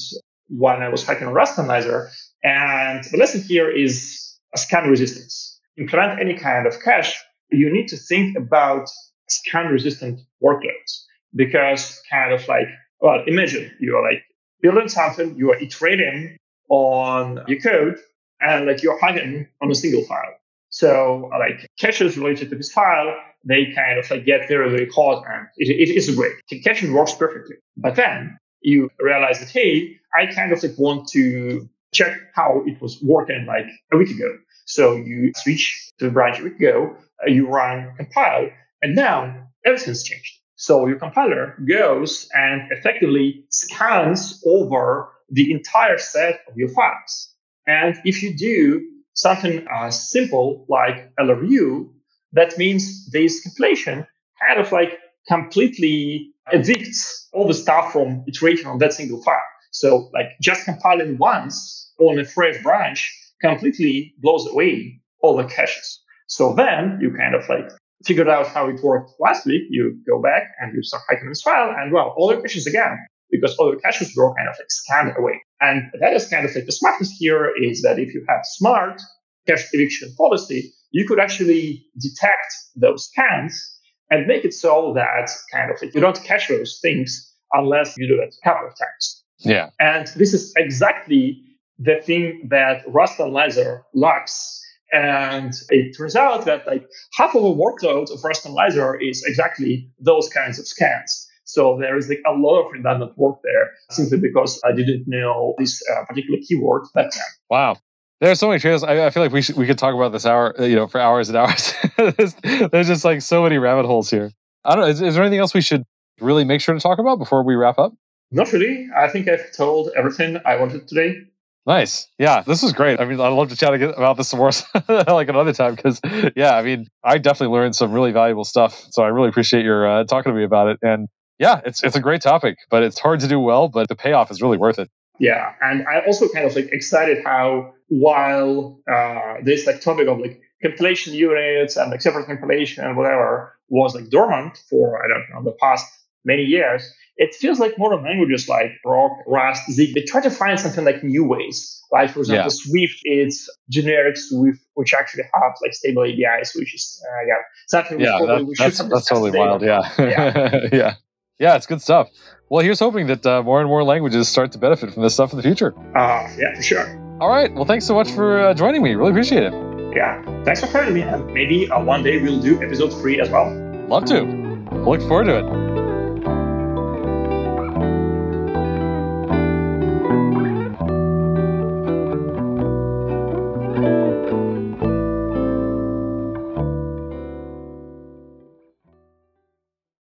when I was hacking Rust Analyzer. And the lesson here is scan resistance. Implement any kind of cache, you need to think about scan resistant workloads because kind of like, well, imagine you're like building something, you are iterating on your code and like you're hacking on a single file. So like caches related to this file, they kind of like get very, very hot and it, it is great. Caching works perfectly. But then you realize that, hey, I kind of like want to check how it was working like a week ago. So you switch to the branch a week ago, uh, you run compile, and now everything's changed. So your compiler goes and effectively scans over the entire set of your files. And if you do something uh, simple like LRU, that means this compilation kind of like completely evicts all the stuff from iteration on that single file. So like just compiling once on a fresh branch completely blows away all the caches. So then you kind of like figured out how it worked last week. You go back and you start hiking this file and well, all the caches again because all the caches were kind of like scanned away. And that is kind of like the smartness here is that if you have smart cache eviction policy, you could actually detect those scans and make it so that kind of you don't cache those things unless you do it a couple of times. Yeah. And this is exactly the thing that Rust Analyzer lacks. And it turns out that like half of the workload of Rust Analyzer is exactly those kinds of scans. So there is like a lot of redundant work there simply because I didn't know this uh, particular keyword back then. Wow. There are so many trails. I, I, feel like we should, we could talk about this hour, you know, for hours and hours. there's, there's, just like so many rabbit holes here. I don't know. Is, is, there anything else we should really make sure to talk about before we wrap up? Not really. I think I've told everything I wanted today. Nice. Yeah, this is great. I mean, I'd love to chat about this some more like another time because, yeah, I mean, I definitely learned some really valuable stuff. So I really appreciate your uh, talking to me about it. And yeah, it's it's a great topic, but it's hard to do well. But the payoff is really worth it. Yeah, and I also kind of like excited how while uh, this like topic of like compilation units and like separate compilation and whatever was like dormant for I don't know the past many years, it feels like modern languages like Roc, Rust, Zig, they try to find something like new ways. Like for example, yeah. Swift is generic Swift, which actually have like stable APIs, which is uh, yeah something yeah, that, we that's, that's totally wild. Yeah, yeah, yeah, yeah. It's good stuff. Well, here's hoping that uh, more and more languages start to benefit from this stuff in the future. Uh, yeah, for sure. All right. Well, thanks so much for uh, joining me. Really appreciate it. Yeah. Thanks for having me. And maybe uh, one day we'll do episode three as well. Love to. Look forward to it.